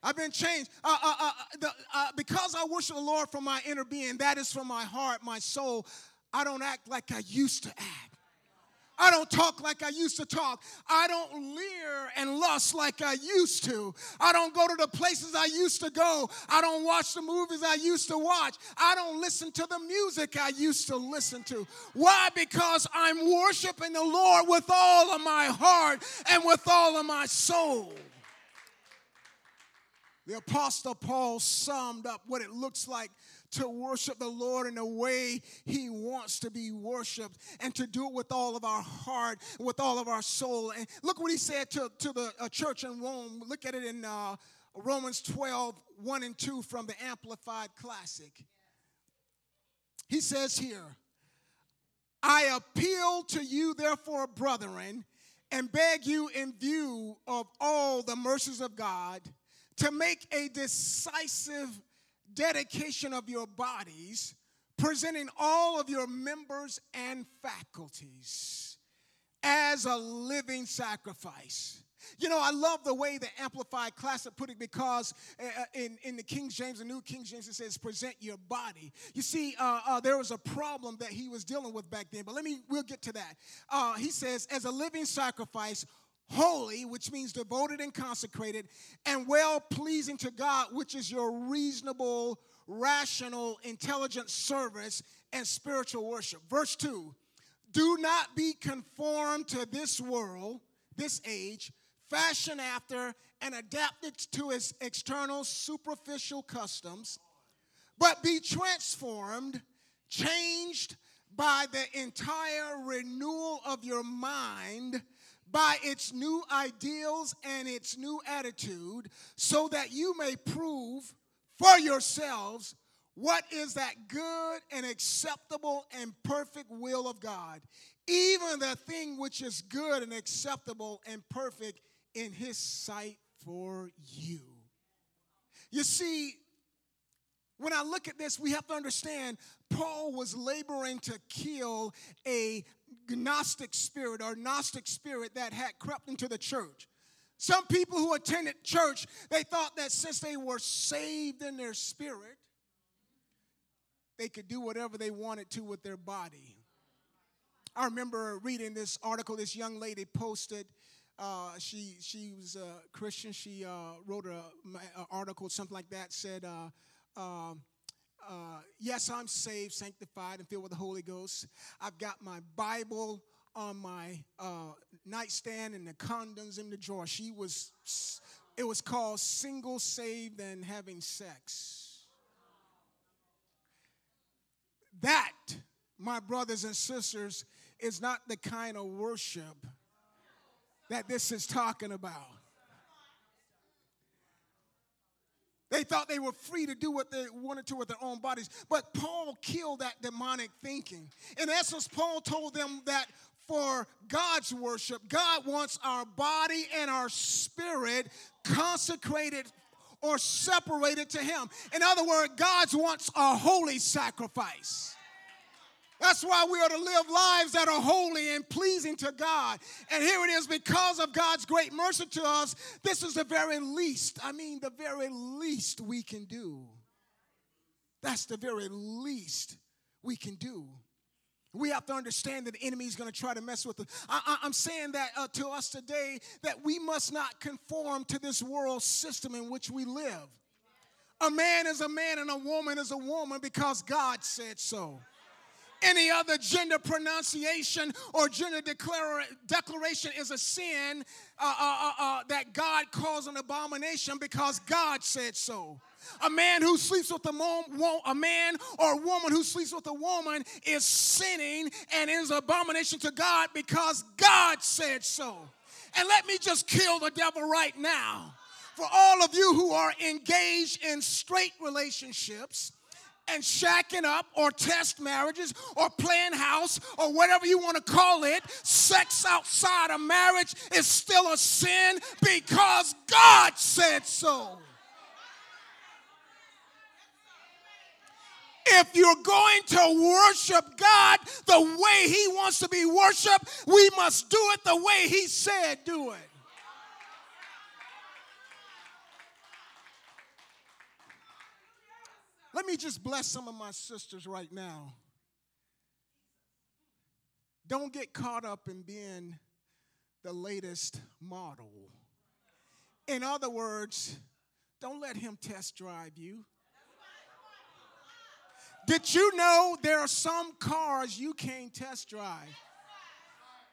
I've been changed. Uh, uh, uh, the, uh, because I worship the Lord from my inner being, that is from my heart, my soul, I don't act like I used to act. I don't talk like I used to talk. I don't leer and lust like I used to. I don't go to the places I used to go. I don't watch the movies I used to watch. I don't listen to the music I used to listen to. Why? Because I'm worshiping the Lord with all of my heart and with all of my soul. The Apostle Paul summed up what it looks like to worship the Lord in the way He wants to be worshiped and to do it with all of our heart, with all of our soul. And look what He said to, to the uh, church in Rome. Look at it in uh, Romans 12, 1 and 2 from the Amplified Classic. He says here, I appeal to you, therefore, brethren, and beg you, in view of all the mercies of God, to make a decisive dedication of your bodies, presenting all of your members and faculties as a living sacrifice. You know, I love the way the Amplified Classic put it because uh, uh, in, in the King James, the New King James, it says, present your body. You see, uh, uh, there was a problem that he was dealing with back then, but let me, we'll get to that. Uh, he says, as a living sacrifice, holy, which means devoted and consecrated, and well pleasing to God, which is your reasonable, rational, intelligent service and spiritual worship. Verse 2 Do not be conformed to this world, this age, fashioned after and adapted to its external, superficial customs, but be transformed, changed by the entire renewal of your mind by its new ideals and its new attitude, so that you may prove for yourselves what is that good and acceptable and perfect will of God, even the thing which is good and acceptable and perfect in His sight for you. You see, when I look at this, we have to understand Paul was laboring to kill a Gnostic spirit or Gnostic spirit that had crept into the church. Some people who attended church, they thought that since they were saved in their spirit, they could do whatever they wanted to with their body. I remember reading this article this young lady posted. Uh, she she was a Christian. She uh, wrote an article, something like that, said, uh, um, uh, yes, I'm saved, sanctified, and filled with the Holy Ghost. I've got my Bible on my uh, nightstand and the condoms in the drawer. She was It was called Single Saved and Having Sex. That, my brothers and sisters, is not the kind of worship that this is talking about. They thought they were free to do what they wanted to with their own bodies. But Paul killed that demonic thinking. In essence, Paul told them that for God's worship, God wants our body and our spirit consecrated or separated to Him. In other words, God wants a holy sacrifice. That's why we are to live lives that are holy and pleasing to God. And here it is because of God's great mercy to us, this is the very least, I mean, the very least we can do. That's the very least we can do. We have to understand that the enemy is going to try to mess with us. I, am saying that uh, to us today that we must not conform to this world system in which we live. A man is a man and a woman is a woman because God said so any other gender pronunciation or gender declara- declaration is a sin uh, uh, uh, uh, that God calls an abomination because God said so. A man who sleeps with a, mom, a man or a woman who sleeps with a woman is sinning and is an abomination to God because God said so. And let me just kill the devil right now. For all of you who are engaged in straight relationships, and shacking up or test marriages or playing house or whatever you want to call it, sex outside of marriage is still a sin because God said so. If you're going to worship God the way He wants to be worshiped, we must do it the way He said do it. Let me just bless some of my sisters right now. Don't get caught up in being the latest model. In other words, don't let him test drive you. Did you know there are some cars you can't test drive?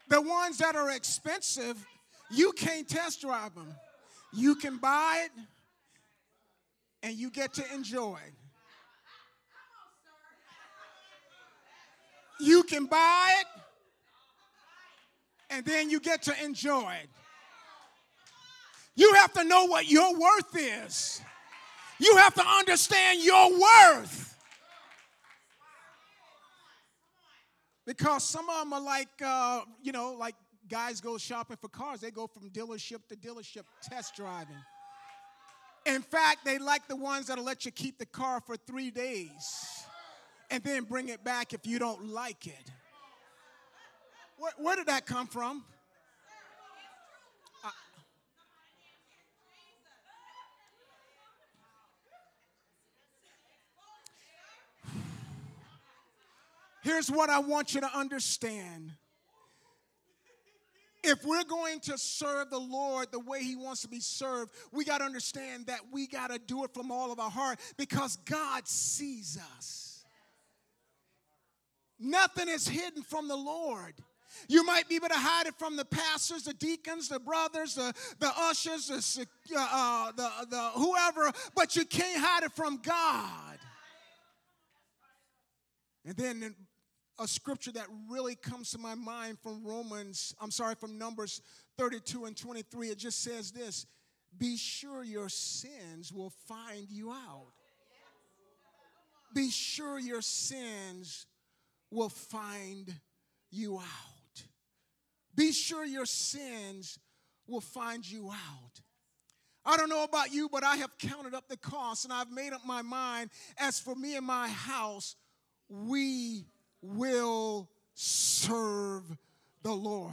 The ones that are expensive, you can't test drive them. You can buy it and you get to enjoy it. You can buy it and then you get to enjoy it. You have to know what your worth is. You have to understand your worth. Because some of them are like, uh, you know, like guys go shopping for cars. They go from dealership to dealership test driving. In fact, they like the ones that'll let you keep the car for three days and then bring it back if you don't like it. Where, where did that come from? Here's what I want you to understand. If we're going to serve the Lord the way He wants to be served, we got to understand that we got to do it from all of our heart because God sees us. Nothing is hidden from the Lord. You might be able to hide it from the pastors, the deacons, the brothers, the, the ushers, the, uh, uh, the, the whoever, but you can't hide it from God. And then a scripture that really comes to my mind from Romans, I'm sorry, from Numbers 32 and 23, it just says this Be sure your sins will find you out. Be sure your sins will find you out. Be sure your sins will find you out. I don't know about you, but I have counted up the cost and I've made up my mind. As for me and my house, we will serve the Lord.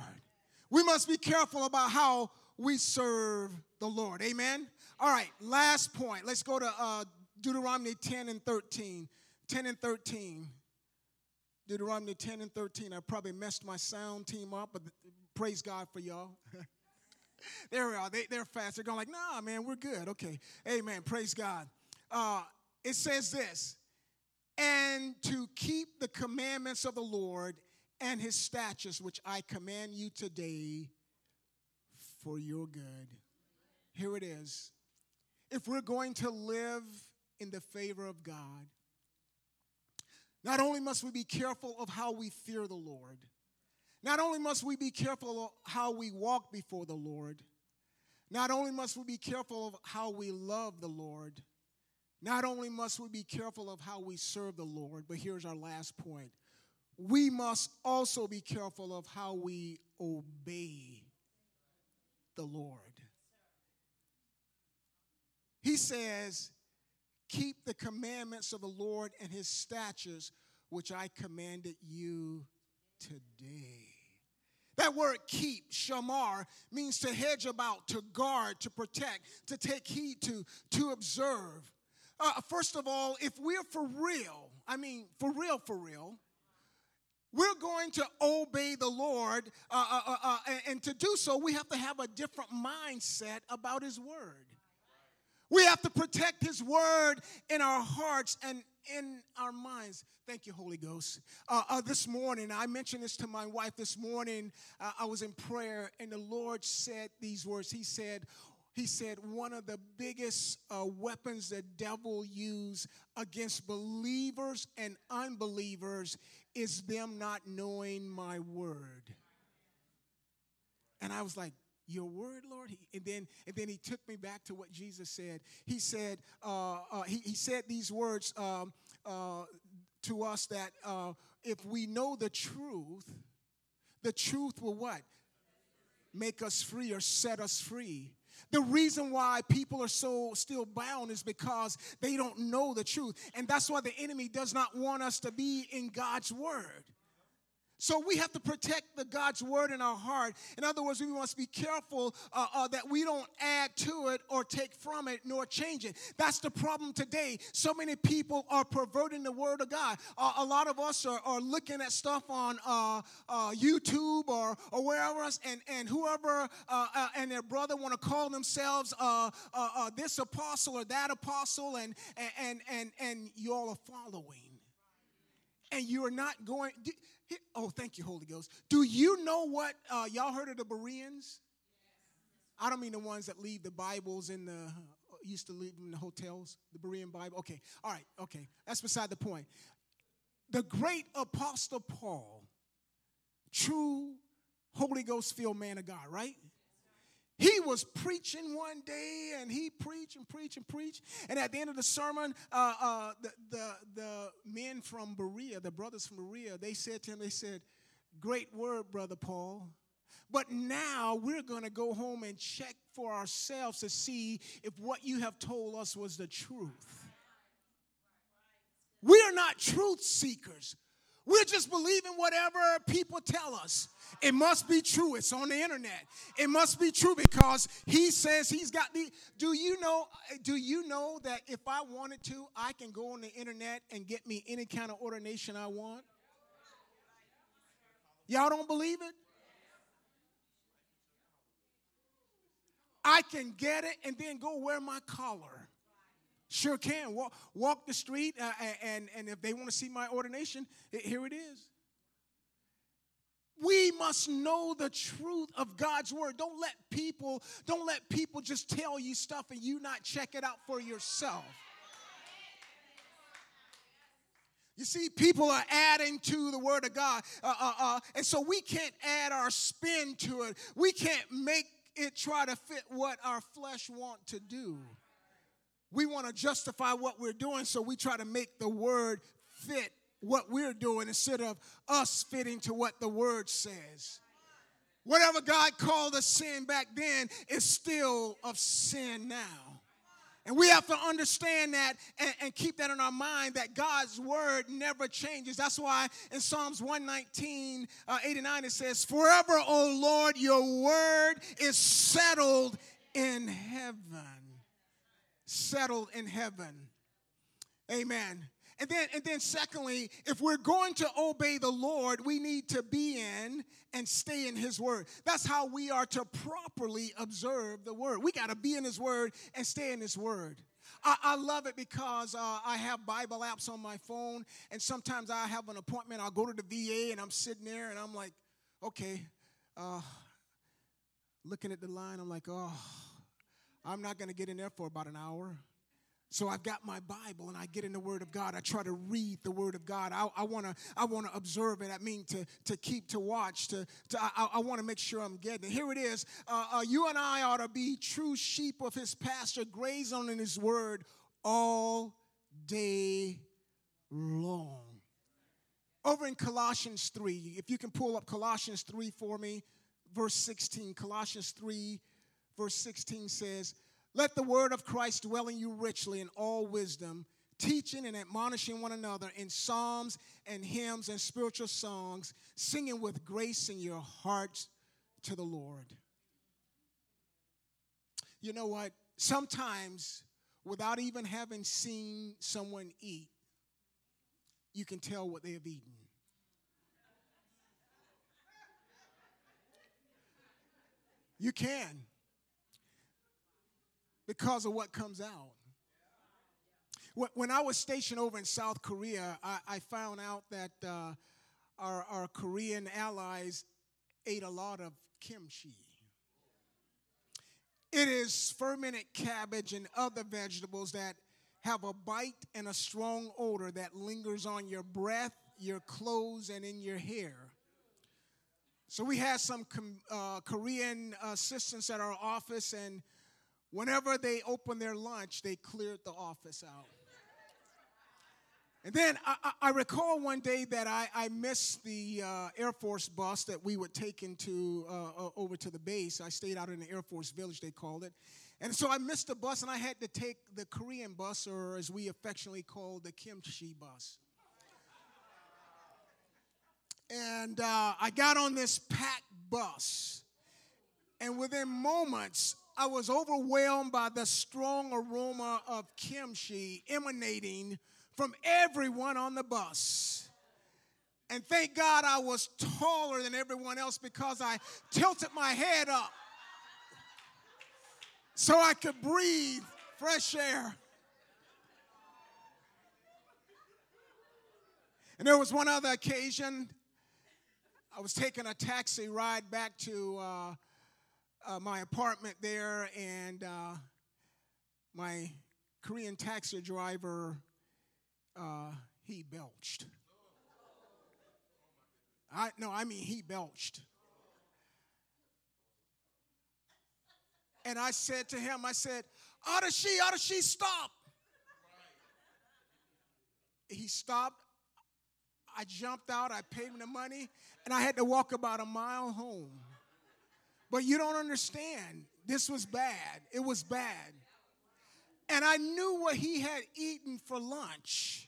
We must be careful about how we serve the Lord. Amen. All right, last point. Let's go to uh, Deuteronomy 10 and 13. 10 and 13. Deuteronomy 10 and 13. I probably messed my sound team up, but praise God for y'all. *laughs* there we are. They, they're fast. They're going like, nah, man, we're good. Okay. Amen. Praise God. Uh, it says this, and to keep the commandments of the Lord and his statutes, which I command you today for your good. Here it is. If we're going to live in the favor of God, not only must we be careful of how we fear the Lord, not only must we be careful of how we walk before the Lord, not only must we be careful of how we love the Lord, not only must we be careful of how we serve the Lord, but here's our last point. We must also be careful of how we obey the Lord. He says, Keep the commandments of the Lord and his statutes, which I commanded you today. That word keep, shamar, means to hedge about, to guard, to protect, to take heed to, to observe. Uh, first of all, if we're for real, I mean, for real, for real, we're going to obey the Lord, uh, uh, uh, uh and to do so, we have to have a different mindset about His Word. We have to protect His Word in our hearts and in our minds. Thank you, Holy Ghost. Uh, uh, this morning, I mentioned this to my wife this morning. Uh, I was in prayer, and the Lord said these words. He said, he said one of the biggest uh, weapons the devil use against believers and unbelievers is them not knowing my word and i was like your word, Lord. He, and then and then he took me back to what Jesus said. He said uh, uh, he, he said these words um, uh, to us that uh, if we know the truth, the truth will what make us free or set us free. The reason why people are so still bound is because they don't know the truth. And that's why the enemy does not want us to be in God's word. So we have to protect the God's word in our heart. In other words, we must be careful uh, uh, that we don't add to it or take from it nor change it. That's the problem today. So many people are perverting the word of God. Uh, a lot of us are, are looking at stuff on uh, uh, YouTube or, or wherever else, and, and whoever uh, and their brother want to call themselves this apostle or that apostle, and and and and you all are following and you are not going. Oh, thank you, Holy Ghost. Do you know what uh, y'all heard of the Bereans? I don't mean the ones that leave the Bibles in the used to leave them in the hotels, the Berean Bible. Okay, all right, okay. That's beside the point. The great apostle Paul, true Holy Ghost filled man of God, right? He was preaching one day and he preached and preached and preached. And at the end of the sermon, uh, uh, the, the, the men from Berea, the brothers from Berea, they said to him, they said, Great word, Brother Paul. But now we're going to go home and check for ourselves to see if what you have told us was the truth. We are not truth seekers. We're just believing whatever people tell us. It must be true. It's on the internet. It must be true because he says he's got the Do you know do you know that if I wanted to, I can go on the internet and get me any kind of ordination I want? Y'all don't believe it? I can get it and then go wear my collar. Sure can. Walk, walk the street, uh, and, and if they want to see my ordination, here it is. We must know the truth of God's word. Don't let people, don't let people just tell you stuff and you not check it out for yourself. You see, people are adding to the Word of God. Uh, uh, uh, and so we can't add our spin to it. We can't make it try to fit what our flesh want to do we want to justify what we're doing, so we try to make the word fit what we're doing instead of us fitting to what the word says. Whatever God called us sin back then is still of sin now. And we have to understand that and, and, keep that in our mind that God's word never changes. That's why in Psalms 119, uh, 89, it says, Forever, O Lord, your word is settled in heaven settled in heaven. Amen. And then, and then secondly, if we're going to obey the Lord, we need to be in and stay in His Word. That's how we are to properly observe the Word. We got to be in His Word and stay in His Word. I, I love it because uh, I have Bible apps on my phone, and sometimes I have an appointment. I'll go to the VA, and I'm sitting there, and I'm like, okay, uh, looking at the line, I'm like, oh, I'm not going to get in there for about an hour. So I've got my Bible and I get in the Word of God. I try to read the Word of God. I want to I want to observe it. I mean to to keep to watch. To, to I, I want to make sure I'm getting it. Here it is. Uh, uh, you and I ought to be true sheep of His pasture, graze on in His Word all day long. Over in Colossians 3, if you can pull up Colossians 3 for me, verse 16. Colossians 3, verse 16 says, let the word of Christ dwell in you richly in all wisdom, teaching and admonishing one another in psalms and hymns and spiritual songs, singing with grace in your hearts to the Lord. You know what? Sometimes, without even having seen someone eat, you can tell what they have eaten. You can because of what comes out. When I was stationed over in South Korea, I, found out that uh, our, our Korean allies ate a lot of kimchi. It is fermented cabbage and other vegetables that have a bite and a strong odor that lingers on your breath, your clothes, and in your hair. So we had some uh, Korean assistants at our office, and whenever they opened their lunch, they cleared the office out. And then I, I recall one day that I, I missed the uh, Air Force bus that we would take into uh, uh, over to the base. I stayed out in the Air Force Village, they called it. And so I missed the bus, and I had to take the Korean bus, or as we affectionately call the kimchi bus. And uh, I got on this packed bus, and within moments, I was overwhelmed by the strong aroma of kimchi emanating from everyone on the bus. And thank God I was taller than everyone else because I tilted my head up so I could breathe fresh air. And there was one other occasion. I was taking a taxi ride back to uh, uh, my apartment there, and uh, my Korean taxi driver, uh, he belched. I no, I mean he belched. And I said to him, I said, Adashi, Adashi, stop. He stopped. I jumped out, I paid him the money, and I had to walk about a mile home. But you don't understand. This was bad. It was bad. And I knew what he had eaten for lunch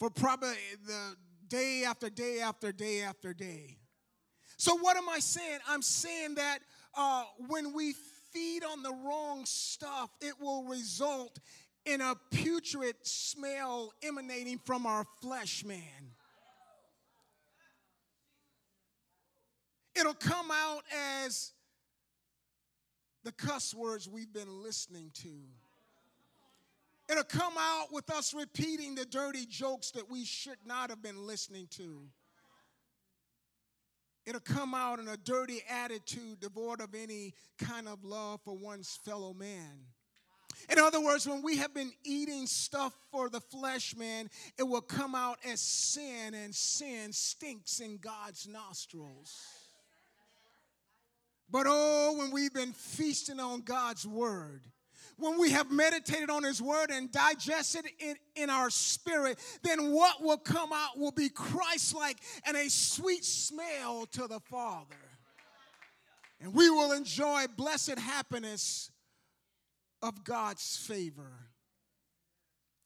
for probably the day after day after day after day. So, what am I saying? I'm saying that uh, when we feed on the wrong stuff, it will result in a putrid smell emanating from our flesh man. It'll come out as the cuss words we've been listening to. It'll come out with us repeating the dirty jokes that we should not have been listening to. It'll come out in a dirty attitude devoid of any kind of love for one's fellow man. In other words, when we have been eating stuff for the flesh man, it will come out as sin, and sin stinks in God's nostrils. But oh, when we've been feasting on God's word, when we have meditated on his word and digested it in our spirit, then what will come out will be Christ like and a sweet smell to the Father. And we will enjoy blessed happiness of God's favor.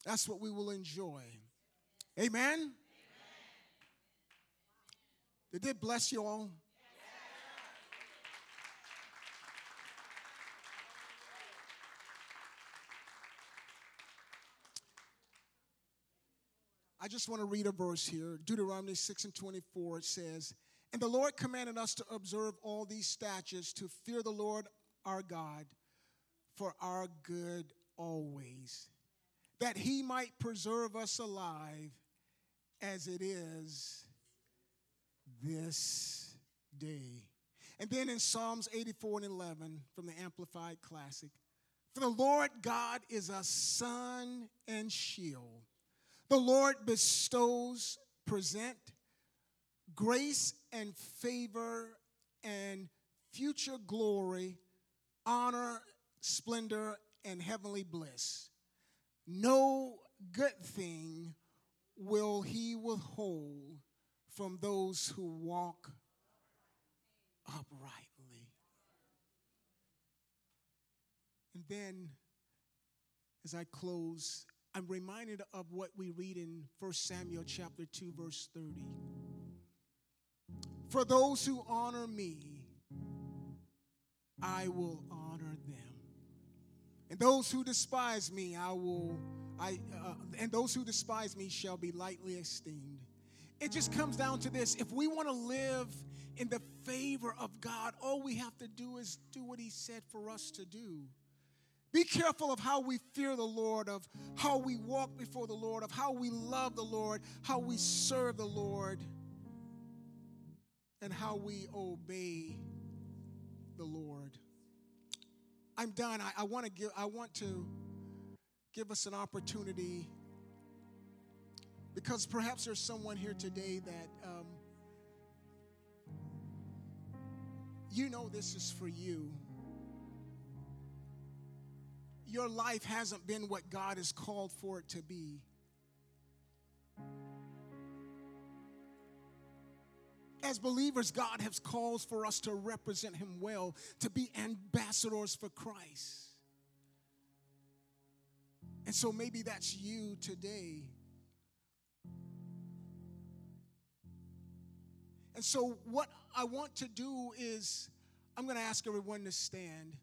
That's what we will enjoy. Amen? Amen. Did it bless you all? I just want to read a verse here. Deuteronomy 6 and 24, it says, And the Lord commanded us to observe all these statutes, to fear the Lord our God for our good always, that he might preserve us alive as it is this day. And then in Psalms 84 and 11 from the Amplified Classic, For the Lord God is a sun and shield. The Lord bestows, present grace and favor and future glory, honor, splendor, and heavenly bliss. No good thing will he withhold from those who walk uprightly. And then, as I close, I'm reminded of what we read in 1 Samuel chapter 2, verse 30. For those who honor me, I will honor them. And those who despise me, I will I uh, and those who despise me shall be lightly esteemed. It just comes down to this. If we want to live in the favor of God, all we have to do is do what he said for us to do. Be careful of how we fear the Lord, of how we walk before the Lord, of how we love the Lord, how we serve the Lord, and how we obey the Lord. I'm done. I, I want to give I want to give us an opportunity because perhaps there's someone here today that um, you know this is for you your life hasn't been what God has called for it to be. As believers, God has called for us to represent Him well, to be ambassadors for Christ. And so maybe that's you today. And so, what I want to do is, I'm going to ask everyone to stand.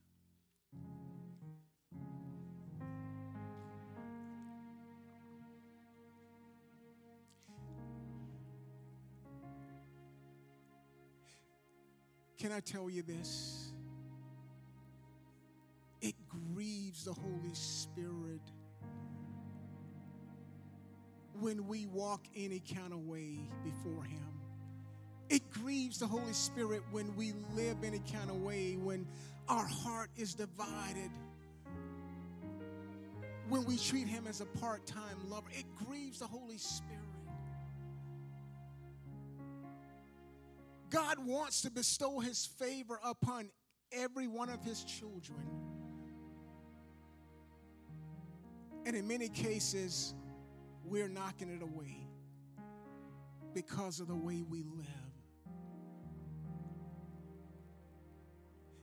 Can I tell you this? It grieves the Holy Spirit when we walk any kind of way before Him. It grieves the Holy Spirit when we live any kind of way, when our heart is divided, when we treat Him as a part time lover. It grieves the Holy Spirit. God wants to bestow his favor upon every one of his children. And in many cases, we're knocking it away because of the way we live.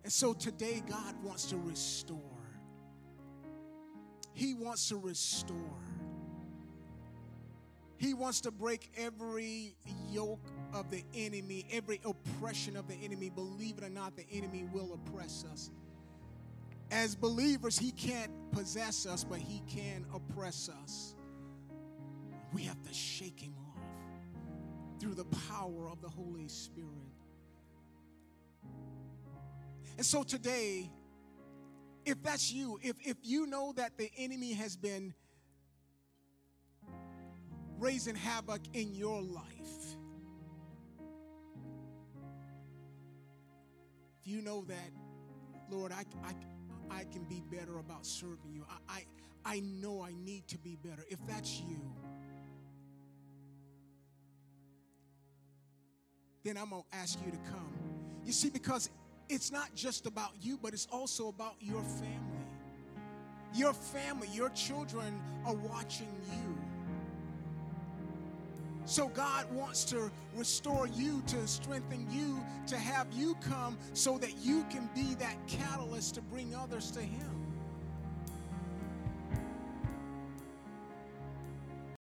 And so today, God wants to restore. He wants to restore. He wants to break every yoke of the enemy, every oppression of the enemy. Believe it or not, the enemy will oppress us. As believers, he can't possess us, but he can oppress us. We have to shake him off through the power of the Holy Spirit. And so today, if that's you, if, if you know that the enemy has been raising havoc in your life, if you know that, Lord, I, I, I can be better about serving you, I, I, I know I need to be better. If that's you, then I'm going to ask you to come. You see, because it's not just about you, but it's also about your family. Your family, your children are watching you. So God wants to restore you, to strengthen you, to have you come so that you can be that catalyst to bring others to Him.